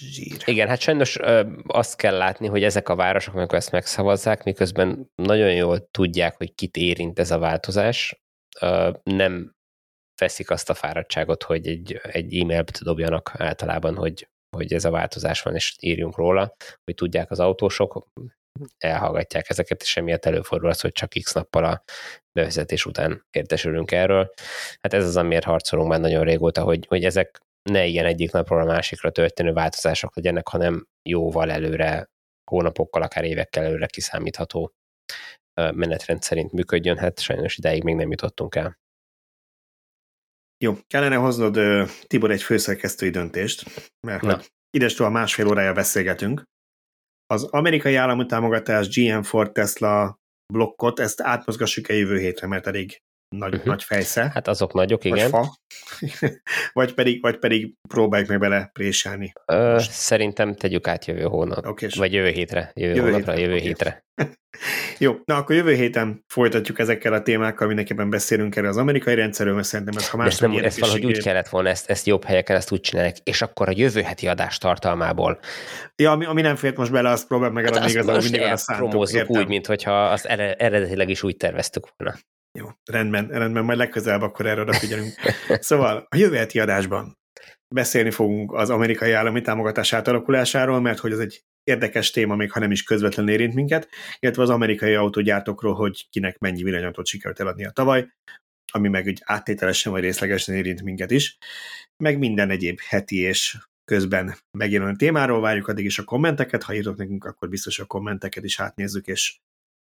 Zsír. Igen, hát sajnos ö, azt kell látni, hogy ezek a városok, amikor ezt megszavazzák, miközben nagyon jól tudják, hogy kit érint ez a változás, ö, nem veszik azt a fáradtságot, hogy egy, egy e-mailt dobjanak általában, hogy, hogy ez a változás van, és írjunk róla, hogy tudják az autósok, elhallgatják ezeket, és emiatt előfordul az, hogy csak x nappal a bevezetés után értesülünk erről. Hát ez az, amiért harcolunk már nagyon régóta, hogy, hogy ezek ne ilyen egyik napról a másikra történő változások legyenek, hanem jóval előre hónapokkal, akár évekkel előre kiszámítható menetrend szerint működjön. Hát sajnos ideig még nem jutottunk el. Jó, kellene hoznod, Tibor, egy főszerkesztői döntést, mert Na. hogy a másfél órája beszélgetünk. Az amerikai állami támogatás GM Ford Tesla blokkot, ezt átmozgassuk-e jövő hétre, mert elég nagy, uh-huh. nagy fejsze. Hát azok nagyok, igen. Vagy, fa. vagy, pedig, vagy pedig próbáljuk meg bele préselni. Ö, szerintem tegyük át jövő hónap. Okay, vagy jövő hétre. Jövő, jövő hónapra, hétre. jövő okay. hétre. Jó, na akkor jövő héten folytatjuk ezekkel a témákkal, mindenképpen beszélünk erről az amerikai rendszerről, mert szerintem ez ha más. Nem, ezt valahogy úgy kellett volna, ezt, ezt jobb helyeken ezt úgy csinálják, és akkor a jövő heti adás tartalmából. Ja, ami, ami nem fért most bele, azt próbál meg hát eladni, igazából mindig a szántuk. úgy, mint hogyha azt eredetileg is úgy terveztük volna. Jó, rendben, rendben, majd legközelebb akkor erre odafigyelünk. szóval a jövő heti adásban beszélni fogunk az amerikai állami támogatás átalakulásáról, mert hogy ez egy érdekes téma, még ha nem is közvetlenül érint minket, illetve az amerikai autógyártókról, hogy kinek mennyi villanyautót sikerült eladni a tavaly, ami meg egy áttételesen vagy részlegesen érint minket is, meg minden egyéb heti és közben megjelenő témáról várjuk addig is a kommenteket, ha írtok nekünk, akkor biztos a kommenteket is átnézzük, és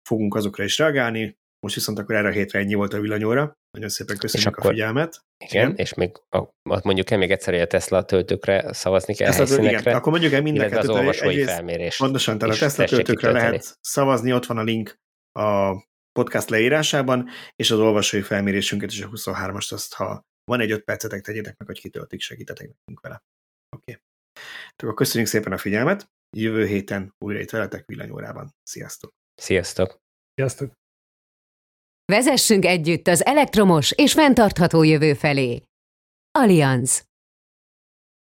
fogunk azokra is reagálni. Most viszont akkor erre a hétre ennyi volt a villanyóra. Nagyon szépen köszönjük akkor, a figyelmet. Igen, igen, és még a, mondjuk el még egyszer, hogy a Tesla töltőkre szavazni kell Tesla, igen, akkor mondjuk el minden az olvasói felmérés. Pontosan, tehát a Tesla töltőkre lehet szavazni, ott van a link a podcast leírásában, és az olvasói felmérésünket is a 23-ast, azt ha van egy öt percetek, tegyétek meg, hogy kitöltik, segítetek nekünk vele. Oké. Okay. Akkor köszönjük szépen a figyelmet, jövő héten újra itt veletek villanyórában. Sziasztok! Sziasztok! Sziasztok! Vezessünk együtt az elektromos és fenntartható jövő felé. Allianz